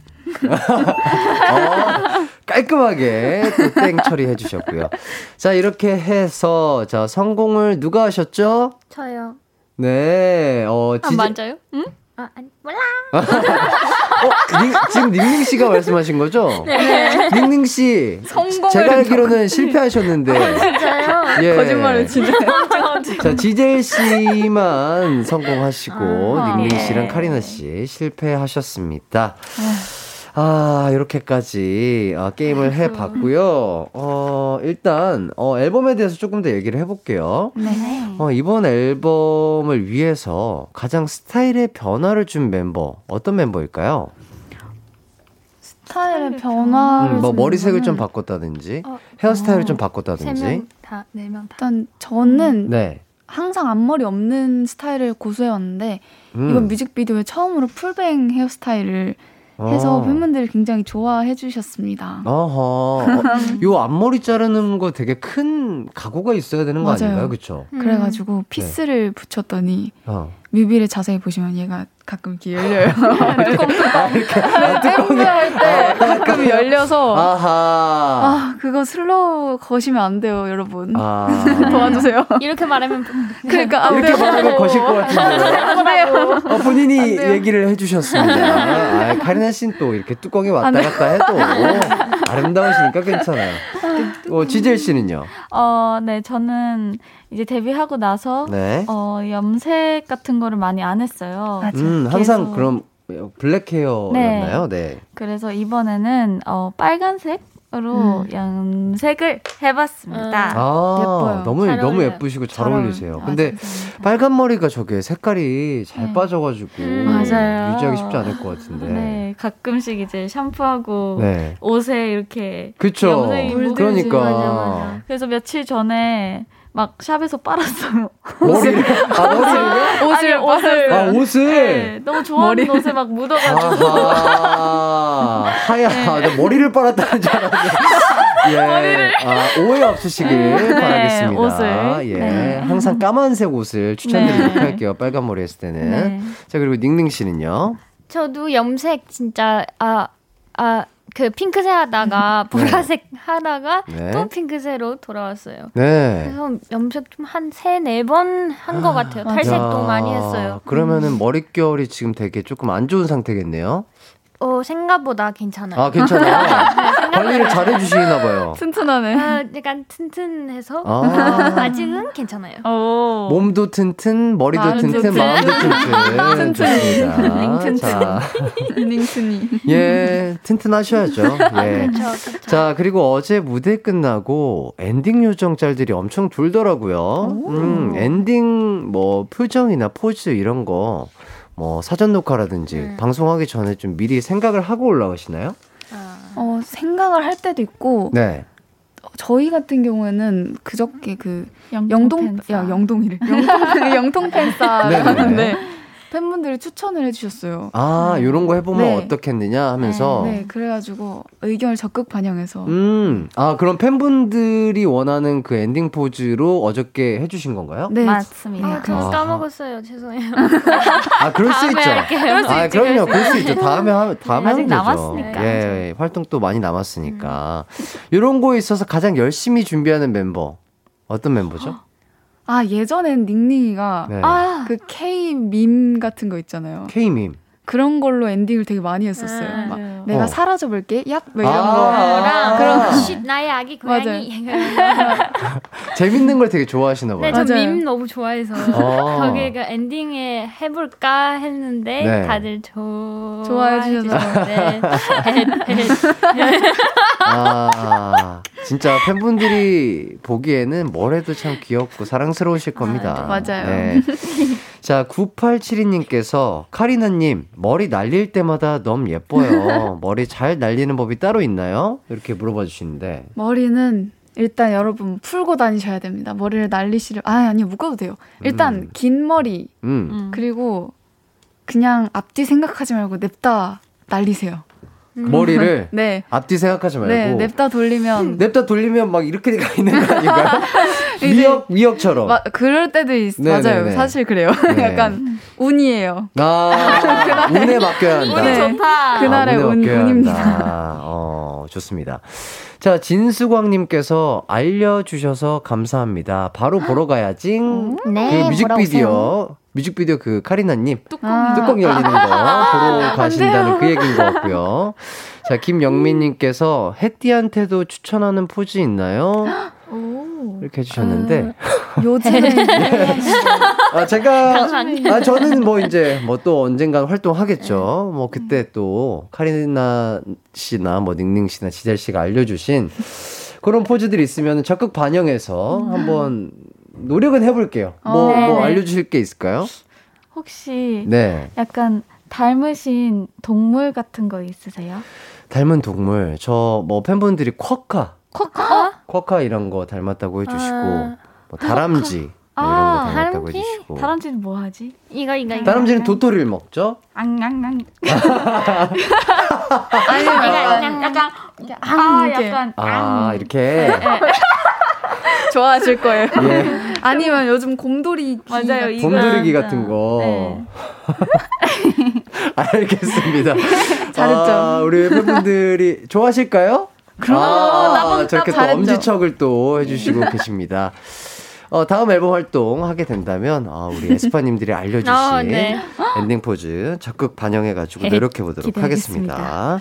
어, 깔끔하게 또땡 처리해 주셨고요. 자, 이렇게 해서 자, 성공을 누가 하셨죠? 저요. 네. 어, 아, 지지... 아, 맞아요? 응? 아, 아니, 몰라. 어, 닝, 지금 닝닝 씨가 말씀하신 거죠? 네. 닝닝 씨. 성공 제가 알기로는 실패하셨는데. 아, 진짜요? 예. 거짓말을 진짜. 자, 지젤 씨만 성공하시고, 아, 닝닝 씨랑 예. 카리나 씨 실패하셨습니다. 아, 이렇게까지 어, 게임을 해 봤고요. 어, 일단 어, 앨범에 대해서 조금 더 얘기를 해 볼게요. 네. 어, 이번 앨범을 위해서 가장 스타일의 변화를 준 멤버 어떤 멤버일까요? 스타일의 변화를 음, 뭐 머리색을 좀 바꿨다든지 어, 헤어스타일을 어, 좀 바꿨다든지. 세 명 다 네 명 다. 일단 저는 네. 항상 앞머리 없는 스타일을 고수해 왔는데 음. 이번 뮤직비디오에 처음으로 full bang 헤어스타일을 해서 어. 팬분들이 굉장히 좋아해 주셨습니다. 어허. 어, 요 앞머리 자르는 거 되게 큰 각오가 있어야 되는 거 맞아요. 아닌가요? 그렇죠? 그래 가지고 piece를 네. 붙였더니 어. 뮤비를 자세히 보시면 얘가 가끔 이렇게 열려요. 아, 이렇게 팬분 할때 아, 가끔 열려서 아하. 아 그거 슬로우 거시면 안 돼요, 여러분. 아. 도와주세요. 이렇게 말하면 그러니까 이렇게 말하면 거실 것 같은데. 어, 본인이 얘기를 해주셨습니다. 아, 카리나 씨는 또 이렇게 뚜껑이 왔다 갔다 해도 아름다우시니까 괜찮아요. 어, 지젤 씨는요? 어, 네, 저는 이제 데뷔하고 나서 네. 어, 염색 같은 거를 많이 안 했어요. 음, 항상 그럼 블랙 헤어였나요? 네. 네. 그래서 이번에는 어, 빨간색 으로 음. 염색을 해봤습니다. 아, 예뻐요. 너무 너무 예쁘시고 잘, 잘 어울리세요. 아, 근데 아, 빨간 머리가 저게 색깔이 잘 네. 빠져가지고 음. 맞아요. 유지하기 쉽지 않을 것 같은데. 네, 가끔씩 이제 샴푸하고 네. 옷에 이렇게 그쵸. 그러니까. 맞아, 맞아. 그래서 며칠 전에 막 샵에서 빨았어요. 머리를 아 머리를요? 옷을 아니, 옷을 아 옷을 네, 너무 좋아하는 머리. 옷에 막 묻어가지고 하야 네. 머리를 빨았다는 줄 알았는데 예. 머리를. 아, 오해 없으시길 네, 바라겠습니다. 옷을. 예. 네. 항상 까만색 옷을 추천드리도록 네. 할게요. 빨간 머리 했을 때는. 네. 자, 그리고 닝닝 씨는요? 저도 염색 진짜, 아, 아, 그 핑크색 하다가 네. 보라색 네. 하다가 네. 또 핑크색으로 돌아왔어요. 네. 그래서 염색 좀 한 세 네 번 한 것 같아요. 탈색도 많이 했어요. 그러면은 머릿결이 지금 되게 조금 안 좋은 상태겠네요. 어, 생각보다 괜찮아요. 아, 괜찮아요? 네, 관리를 잘 해주시나 봐요. 튼튼하네. 아, 약간 튼튼해서 아. 직은 괜찮아요. 오. 몸도 튼튼, 머리도 아, 튼튼, 튼튼, 마음도 튼튼. 튼튼. 좋습니다. 닝튼이. 예, 튼튼하셔야죠. 예. 그쵸, 그쵸. 자, 그리고 어제 무대 끝나고 엔딩 요정 짤들이 엄청 돌더라고요. 음, 엔딩 뭐 표정이나 포즈 이런 거 뭐 사전 녹화라든지 음. 방송하기 전에 좀 미리 생각을 하고 올라가시나요? 어, 생각을 할 때도 있고. 네. 저희 같은 경우에는 그저께 그 영동, 야 영동이래 영동 영통 팬싸였는데 팬분들이 추천을 해주셨어요. 아, 음. 요런 거 해보면 네. 어떻겠느냐 하면서. 네, 네, 그래가지고 의견을 적극 반영해서. 음, 아, 그럼 팬분들이 원하는 그 엔딩 포즈로 어저께 해주신 건가요? 네, 맞습니다. 아, 저 까먹었어요. 죄송해요. 아, 그럴 수 있죠. 그럴 수 아, 있지, 그럼요. 그럴 수 있죠. 다음에 하면, 다음에 하면 되죠. 남았으니까. 예, 활동 또 많이 남았으니까. 음. 요런 거에 있어서 가장 열심히 준비하는 멤버. 어떤 멤버죠? 아 예전엔 닝닝이가 네. 아, 그 K 밈 같은 거 있잖아요. K 밈. 그런 걸로 엔딩을 되게 많이 했었어요. 아, 막 내가 어. 사라져 볼게. 얍, 뭐 이런 아, 거. 그런 거. 나의 아기 고양이. 재밌는 걸 되게 좋아하시나 봐요. 네, 저밈 너무 좋아해서 어. 거기가 엔딩에 해 볼까 했는데 네. 다들 조... 좋아해 주셔서. 네. 아, 진짜 팬분들이 보기에는 뭘 해도 참 귀엽고 사랑스러우실 겁니다. 아, 맞아요. 네. 자, 9872님께서 카리나님, 머리 날릴 때마다 너무 예뻐요. 머리 잘 날리는 법이 따로 있나요? 이렇게 물어봐 주시는데. 머리는 일단 여러분 풀고 다니셔야 됩니다. 머리를 날리시려 아 아니 묶어도 돼요. 일단 음. 긴 머리 음. 음. 그리고 그냥 앞뒤 생각하지 말고 냅다 날리세요. 음. 머리를 네. 앞뒤 생각하지 말고 네, 냅다 돌리면 냅다 돌리면 막 이렇게 가 있는 거 아닌가요? 미역 미역처럼. 마, 그럴 때도 있, 네, 맞아요. 네, 네. 사실 그래요. 네. 약간 운이에요. 아, 운에 맡겨야 한다. 운이 좋다. 그날의 아, 운, 운입니다. 어, 좋습니다. 자, 진수광님께서 알려주셔서 감사합니다. 바로 보러 가야지. 음, 네, 그 뮤직비디오. 뮤직비디오 그 카리나님 뚜껑, 아. 뚜껑 열리는 거 보러 가신다는 그 얘기인 것 같고요. 자 김영민님께서 혜띠한테도 추천하는 포즈 있나요? 오. 이렇게 해주셨는데 어, 요즘에 아 제가 아 저는 뭐 이제 뭐 또 언젠간 활동하겠죠. 뭐 그때 또 카리나 씨나 뭐 닝닝 씨나 지젤 씨가 알려주신 그런 포즈들이 있으면 적극 반영해서 음. 한번 노력은 해볼게요. 뭐, 어. 뭐 알려주실 게 있을까요? 혹시 네. 약간 닮으신 동물 같은 거 있으세요? 닮은 동물 저 뭐 팬분들이 쿼카 쿼카 쿼카 이런 거 닮았다고 해주시고 아. 뭐 다람쥐 뭐 아, 이런 거 닮았다고 다람쥐? 해주시고 다람쥐는 뭐 하지? 이거 이거 이거 다람쥐는 도토리를 먹죠? 앙앙앙 아니 약간 약간 아 약간 아 이렇게 좋아하실 거예요. 예. 아니면 요즘 곰돌이 맞아요. 곰돌이기 같은 거. 네. 알겠습니다. 잘했죠. 아, 우리 팬분들이 좋아하실까요? 그럼 아, 저렇게 또 엄지척을 또 해주시고 계십니다. 어, 다음 앨범 활동 하게 된다면, 어, 우리 에스파님들이 알려주신 어, 네. 엔딩 포즈 적극 반영해가지고 네. 노력해 보도록 하겠습니다.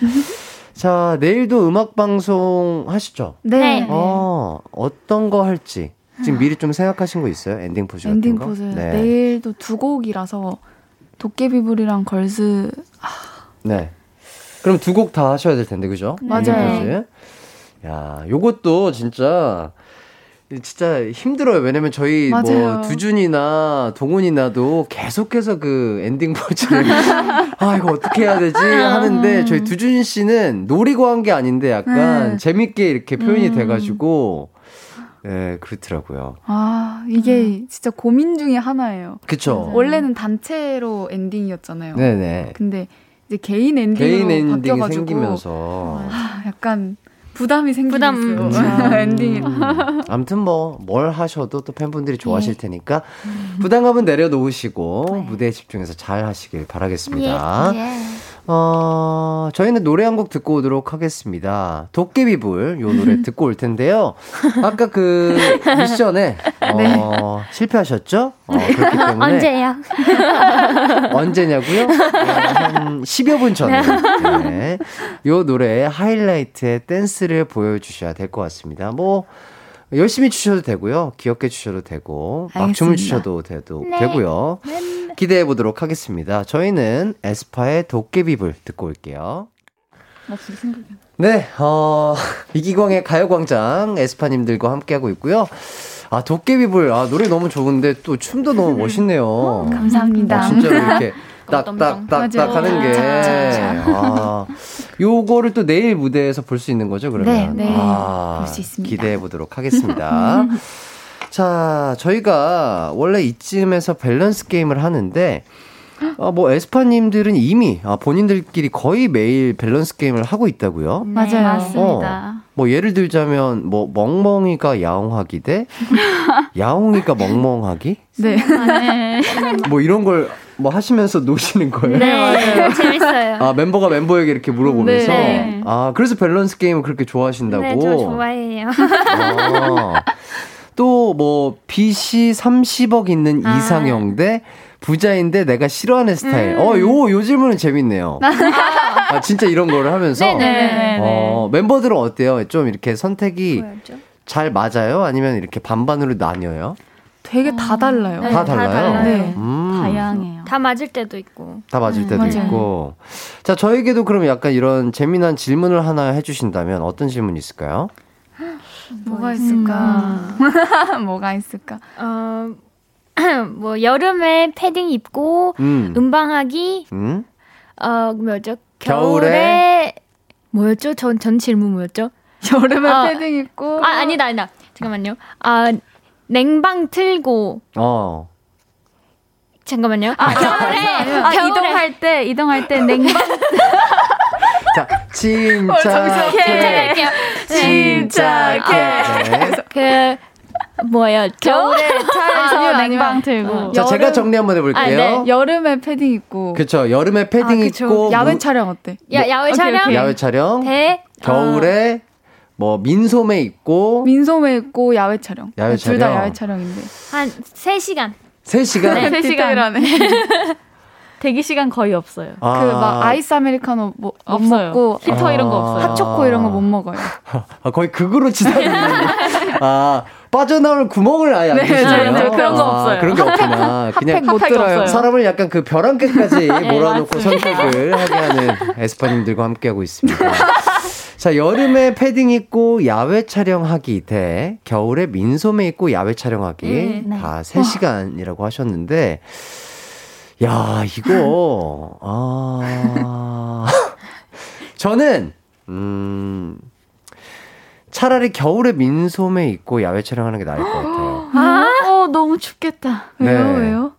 자, 내일도 음악 방송 하시죠? 네. 네. 어, 어떤 거 할지 지금 미리 좀 생각하신 거 있어요? 엔딩 포즈 엔딩 같은 포즈. 네. 내일도 두 곡이라서 도깨비불이랑 Girls. 아. 네. 그럼 두 곡 다 하셔야 될 텐데, 그죠? 맞아요. 야, 요것도 진짜 진짜 힘들어요. 왜냐면 저희 뭐 맞아요. 뭐 두준이나 동훈이나도 계속해서 그 엔딩 포즈를 아 이거 어떻게 해야 되지 하는데 저희 두준 씨는 노리고 한 게 아닌데 약간 음. 재밌게 이렇게 표현이 음. 돼가지고 네, 그렇더라고요. 아, 이게 음. 진짜 고민 중에 하나예요. 그쵸. 원래는 단체로 엔딩이었잖아요. 네네. 근데 이제 개인 엔딩으로 개인 엔딩이 바뀌어가지고 생기면서 아, 약간 부담이 생기고 부담. 엔딩이. 음. 아무튼 뭐 뭘 하셔도 또 팬분들이 좋아하실 예. 테니까 부담감은 내려놓으시고 네. 무대에 집중해서 잘 하시길 바라겠습니다. 예. 예. 어, 저희는 노래 한 곡 듣고 오도록 하겠습니다. 도깨비불 요 노래 듣고 올 텐데요. 아까 그 미션에 어, 네. 실패하셨죠? 어, 그렇기 때문에 언제요? 언제냐고요? 어, 한 10여 분 전에 네. 요 노래의 하이라이트의 댄스를 보여주셔야 될 것 같습니다. 뭐 열심히 주셔도 되고요. 귀엽게 주셔도 되고 알겠습니다. 막춤을 주셔도 돼도 네. 되고요. 네. 기대해 보도록 하겠습니다. 저희는 에스파의 도깨비불 듣고 올게요. 네, 어, 이기광의 가요광장 에스파님들과 함께하고 있고요. 아, 도깨비불. 아, 노래 너무 좋은데 또 춤도 너무 멋있네요. 감사합니다. 아, 진짜로 이렇게 딱딱딱딱 하는 게. 아, 요거를 또 내일 무대에서 볼 수 있는 거죠, 그러면? 네, 네. 아, 볼수 있습니다. 기대해 보도록 하겠습니다. 자, 저희가 원래 이쯤에서 밸런스 게임을 하는데, 어, 뭐 에스파님들은 이미 아, 본인들끼리 거의 매일 밸런스 게임을 하고 있다고요? 네, 맞아요, 맞습니다. 어, 뭐 예를 들자면 뭐 멍멍이가 야옹하기 대 야옹이가 멍멍하기? 네. 아, 네. 뭐 이런 걸 뭐 하시면서 노시는 거예요? 네, 맞아요. 재밌어요. 아 멤버가 멤버에게 이렇게 물어보면서 네. 아 그래서 밸런스 게임을 그렇게 좋아하신다고? 네, 저 좋아해요. 아, 또뭐 빚이 30억 있는 아. 이상형 대 부자인데 내가 싫어하는 스타일. 음. 어, 요, 요 질문은 재밌네요. 아, 진짜 이런 거를 하면서. 네네. 어, 멤버들은 어때요? 좀 이렇게 선택이 뭐였죠? 잘 맞아요? 아니면 이렇게 반반으로 나뉘어요? 되게 다 어. 달라요. 네, 다 달라요? 다 달라요. 네. 음. 다양해요. 다 맞을 때도 있고. 다 맞을 음, 때도 맞아요. 있고. 자, 저에게도 그럼 약간 이런 재미난 질문을 하나 해주신다면 어떤 질문이 있을까요? 뭐가 있을까? 뭐가 있을까? 어, 뭐 여름에 패딩 입고 음. 방하기 음? 어 뭐였죠? 겨울에, 겨울에 뭐였죠? 전 전 질문 뭐였죠? 여름에 어. 패딩 입고 아 아니다 아니다 잠깐만요. 아, 냉방 틀고. 어. 잠깐만요. 아, 겨울에, 아, 겨울에. 이동할 때, 이동할 때 냉방. 자, 침착해. 침착해. 그, 뭐예요? 겨울에 차에서 아, 냉방 틀고. 어. 자, 제가 정리 한번 해볼게요. 아, 네. 여름에 패딩 입고. 그쵸. 여름에 패딩 아, 입고. 야외 무... 촬영 어때? 야, 야외 촬영? 오케이, 오케이. 야외 촬영. 대. 겨울에 뭐 민소매 입고. 민소매 입고 야외 촬영. 야외 네, 촬영. 둘 다 야외 촬영인데. 한 3시간. 3시간? 네, 3시간이라네. 대기 시간 거의 없어요. 아. 그막 아이스 아메리카노 뭐, 없어요. 먹고 히터 아. 이런 거 없어요. 핫초코 이런 거 못 먹어요. 아, 거의 극으로 치닫는 아 빠져나올 구멍을 아예 안 주시네요. 네, 네, 그런 거 아, 없어요. 그런 게 없구나. 그냥 못 들어요. 사람을 약간 그 벼랑 끝까지 네, 몰아놓고 선택을 하게 하는 에스파님들과 함께하고 있습니다. 자, 여름에 패딩 입고 야외 촬영하기 대 겨울에 민소매 입고 야외 촬영하기 네, 네. 다 3시간이라고 하셨는데 야, 이거, 아. 저는, 음, 차라리 겨울에 민소매 입고 야외 촬영하는 게 나을 것 같아요. 아, 어, 너무 춥겠다. 왜요, 네. 왜요?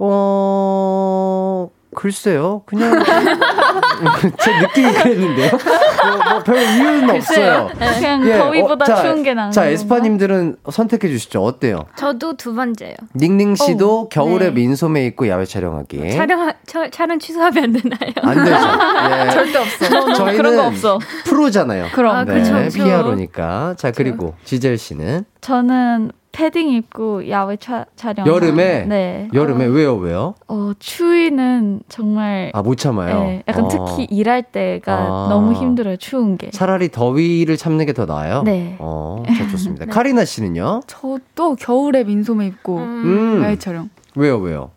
어, 글쎄요. 그냥 제 느낌이 그랬는데요. 뭐, 뭐, 별 이유는 없어요. 그냥 예, 더위보다 어, 자, 추운 게 나은 자, 에스파님들은 선택해 주시죠. 어때요? 저도 두 번째요. 닝닝 씨도 오, 겨울에 네. 민소매 입고 야외 촬영하기. 촬영 차, 촬영 취소하면 안 되나요? 안 되죠. 예. 절대 없어. 저희는 그런 거 없어. 프로잖아요. 그럼. 아, 네, 피아로니까. 자, 그리고 지젤 씨는 저는 패딩 입고 야외 차, 촬영. 여름에? 네. 여름에 어, 왜요, 왜요? 어, 추위는 정말. 아, 못 참아요? 네. 약간 어. 특히 일할 때가 아. 너무 힘들어요, 추운 게. 차라리 더위를 참는 게 더 나아요? 네. 어, 저 좋습니다. 네. 카리나 씨는요? 저도 겨울에 민소매 입고 음. 야외 촬영. 왜요, 왜요?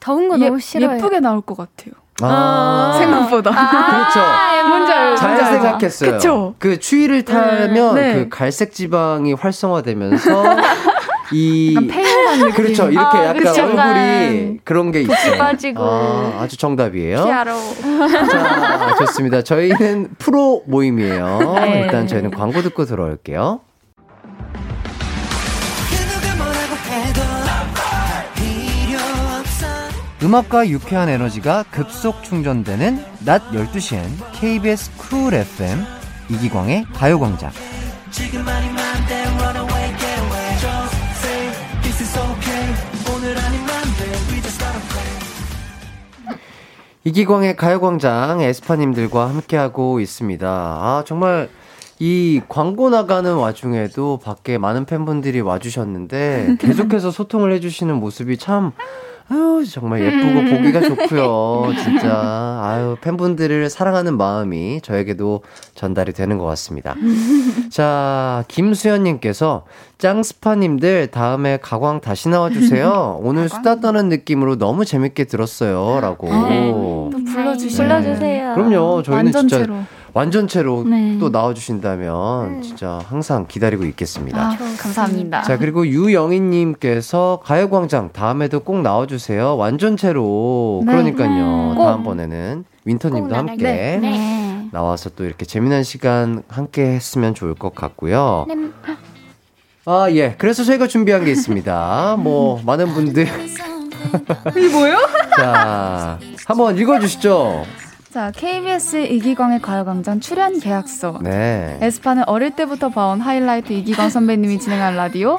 더운 거 예, 너무 싫어요. 예쁘게 나올 것 같아요. 아, 생각보다. 아~ 그렇죠. 뭔지 알죠? 잘 생각했어요. 그쵸? 그 추위를 타면 네. 그 갈색 지방이 활성화되면서 이 페인한 느낌. 그렇죠. 이렇게 아, 약간 그쵸? 얼굴이 그런 게 있어요. 빠지고. 아, 아주 정답이에요. 피아로. 자, 좋습니다. 저희는 프로 모임이에요. 네. 일단 저희는 광고 듣고 들어올게요. 음악과 유쾌한 에너지가 급속 충전되는 낮 12시엔 KBS 쿨 FM 이기광의 가요광장. 이기광의 가요광장 에스파님들과 함께하고 있습니다. 아, 정말 이 광고 나가는 와중에도 밖에 많은 팬분들이 와주셨는데 계속해서 소통을 해주시는 모습이 참 아유, 정말 예쁘고 음. 보기가 좋고요. 진짜. 아유, 팬분들을 사랑하는 마음이 저에게도 전달이 되는 것 같습니다. 자, 김수현님께서 짱스파님들 다음에 가광 다시 나와주세요. 오늘 수다 떠는 느낌으로 너무 재밌게 들었어요. 라고. 네. 또 불러주세요. 네. 불러주세요. 그럼요. 저희는 완전체로. 진짜 완전체로 네. 또 나와주신다면 음. 진짜 항상 기다리고 있겠습니다. 아, 감사합니다. 자, 그리고 유영희님께서 가요광장 다음에도 꼭 나와주세요. 완전체로. 네. 그러니까요. 네. 다음번에는 윈터님도 함께 네. 네. 나와서 또 이렇게 재미난 시간 함께 했으면 좋을 것 같고요. 네. 아, 예. 그래서 저희가 준비한 게 있습니다. 뭐, 많은 분들. 이게 뭐예요? 자, 한번 읽어주시죠. 자, KBS 이기광의 가요광장 출연 계약서. 네. 에스파는 어릴 때부터 봐온 하이라이트 이기광 선배님이 진행한 라디오.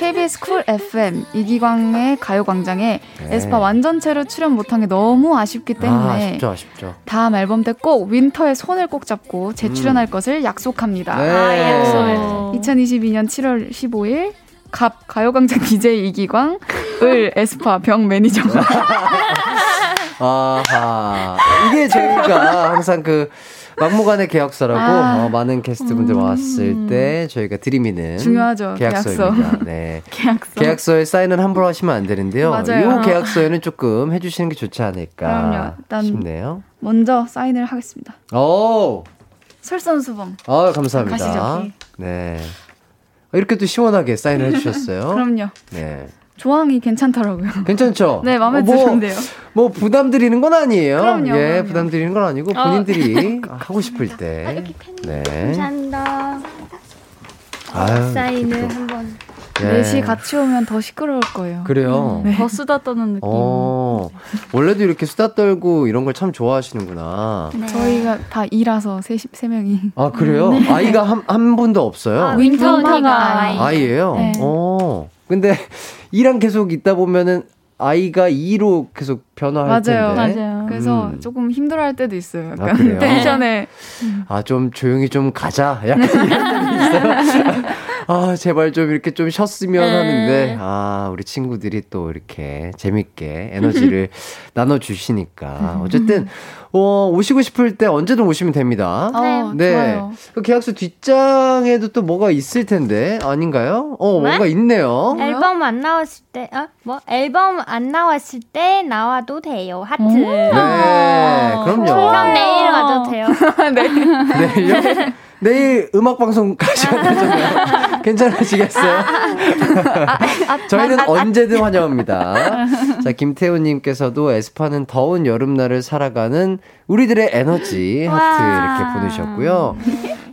KBS Cool FM 이기광의 가요광장에 네. 에스파 완전체로 출연 못한 게 너무 아쉽기 아, 때문에. 아, 아쉽죠, 아쉽죠. 다음 앨범 때 꼭 윈터의 손을 꼭 잡고 재출연할 음. 것을 약속합니다. 네. 아, 약속. 2022년 7월 15일 갑 가요광장 DJ 이기광, 을 에스파 병 매니저. 아하. 이게 저희가 항상 그 막무가내 계약서라고 아, 어, 많은 게스트분들 음. 왔을 때 저희가 들이미는 중요하죠. 계약서입니다. 계약서. 네. 계약서. 계약서에 사인은 함부로 하시면 안 되는데요. 맞아요. 이 계약서에는 조금 해주시는 게 좋지 않을까 그럼요. 싶네요. 먼저 사인을 하겠습니다. 오. 솔선수범. 아 감사합니다. 가시죠. 네. 이렇게 또 시원하게 사인을 해주셨어요. 그럼요. 네. 조항이 괜찮더라고요. 괜찮죠? 네, 마음에 어, 뭐, 드는데요. 뭐 부담 드리는 건 아니에요. 그럼요, 예, 그럼요. 부담 드리는 건 아니고 본인들이 어. 하고 싶을 때. 네. 감사합니다. 아유, 사인을 한번. 네. 넷이 같이 오면 더 시끄러울 거예요. 그래요. 네. 더 수다 떠는 느낌. 어, 원래도 이렇게 수다 떨고 이런 걸 참 좋아하시는구나. 네. 저희가 다 일하서 세, 세 명이. 아 그래요? 네. 아이가 한, 한 분도 없어요? 아, 윈터가 아이. 아이예요. 네. 어. 근데 이랑 계속 있다 보면은 아이가 2로 계속 변화할 맞아요. 텐데. 맞아요. 그래서 음. 조금 힘들어할 때도 있어요. 약간 아? 텐션에. 아, 좀 조용히 좀 가자. 약간 이런 때도 있어요. 아, 제발 좀 이렇게 좀 쉬었으면 네. 하는데, 아, 우리 친구들이 또 이렇게 재밌게 에너지를 나눠주시니까. 어쨌든, 어, 오시고 싶을 때 언제든 오시면 됩니다. 어, 네. 좋아요. 그 계약서 뒷장에도 또 뭐가 있을 텐데, 아닌가요? 어, 네? 뭔가 있네요. 앨범 안 나왔을 때, 어? 뭐? 앨범 안 나왔을 때 나와도 돼요. 하트. 네, 그럼요. 그럼 내일 와도 돼요. 네. 내일요? 내일 음악 방송 가셔야 되잖아요. 괜찮으시겠어요? 아, 아, 저희는 아, 언제든 환영합니다. 자, 김태우님께서도 에스파는 더운 여름날을 살아가는 우리들의 에너지 하트 이렇게 보내셨고요.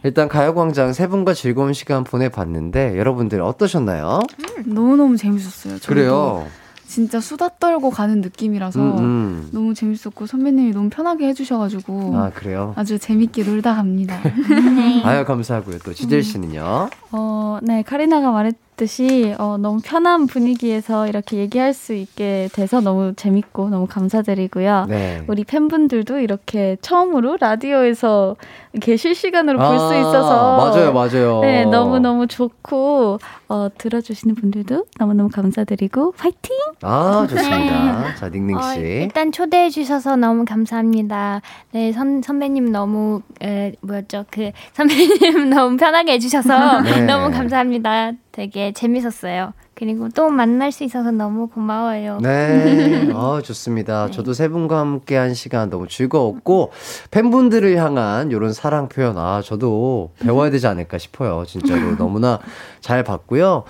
일단 가요광장 세 분과 즐거운 시간 보내봤는데 여러분들 어떠셨나요? 너무너무 재밌었어요. 그래요. 진짜 수다 떨고 가는 느낌이라서 음, 음. 너무 재밌었고 선배님이 너무 편하게 해주셔가지고 아 그래요? 아주 재밌게 놀다 갑니다. 네. 아유 감사하고요. 또 지젤 씨는요? 어, 네 카리나가 말했 듯이 어, 너무 편한 분위기에서 이렇게 얘기할 수 있게 돼서 너무 재밌고 너무 감사드리고요. 네. 우리 팬분들도 이렇게 처음으로 라디오에서 이렇게 실시간으로 아, 볼수 있어서 맞아요, 맞아요. 네, 너무 너무 좋고 어, 들어주시는 분들도 너무 너무 감사드리고 파이팅! 아 좋습니다. 네. 자 닝닝 씨 어, 일단 초대해 주셔서 너무 감사합니다. 네, 선 선배님 너무 에, 뭐였죠? 그 선배님 너무 편하게 해주셔서 네. 너무 감사합니다. 되게 재밌었어요. 그리고 또 만날 수 있어서 너무 고마워요. 네. 어, 좋습니다. 네. 저도 세 분과 함께 한 시간 너무 즐거웠고, 팬분들을 향한 이런 사랑 표현, 아, 저도 배워야 되지 않을까 싶어요. 진짜로. 너무나 잘 봤고요.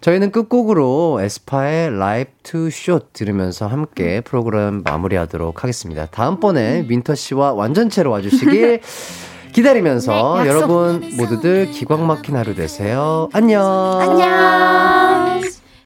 저희는 끝곡으로 에스파의 Life's Too Short 들으면서 함께 프로그램 마무리하도록 하겠습니다. 다음번에 윈터 씨와 완전체로 와주시길 기다리면서 네, 여러분 모두들 기광 막힌 하루 되세요. 안녕. 안녕.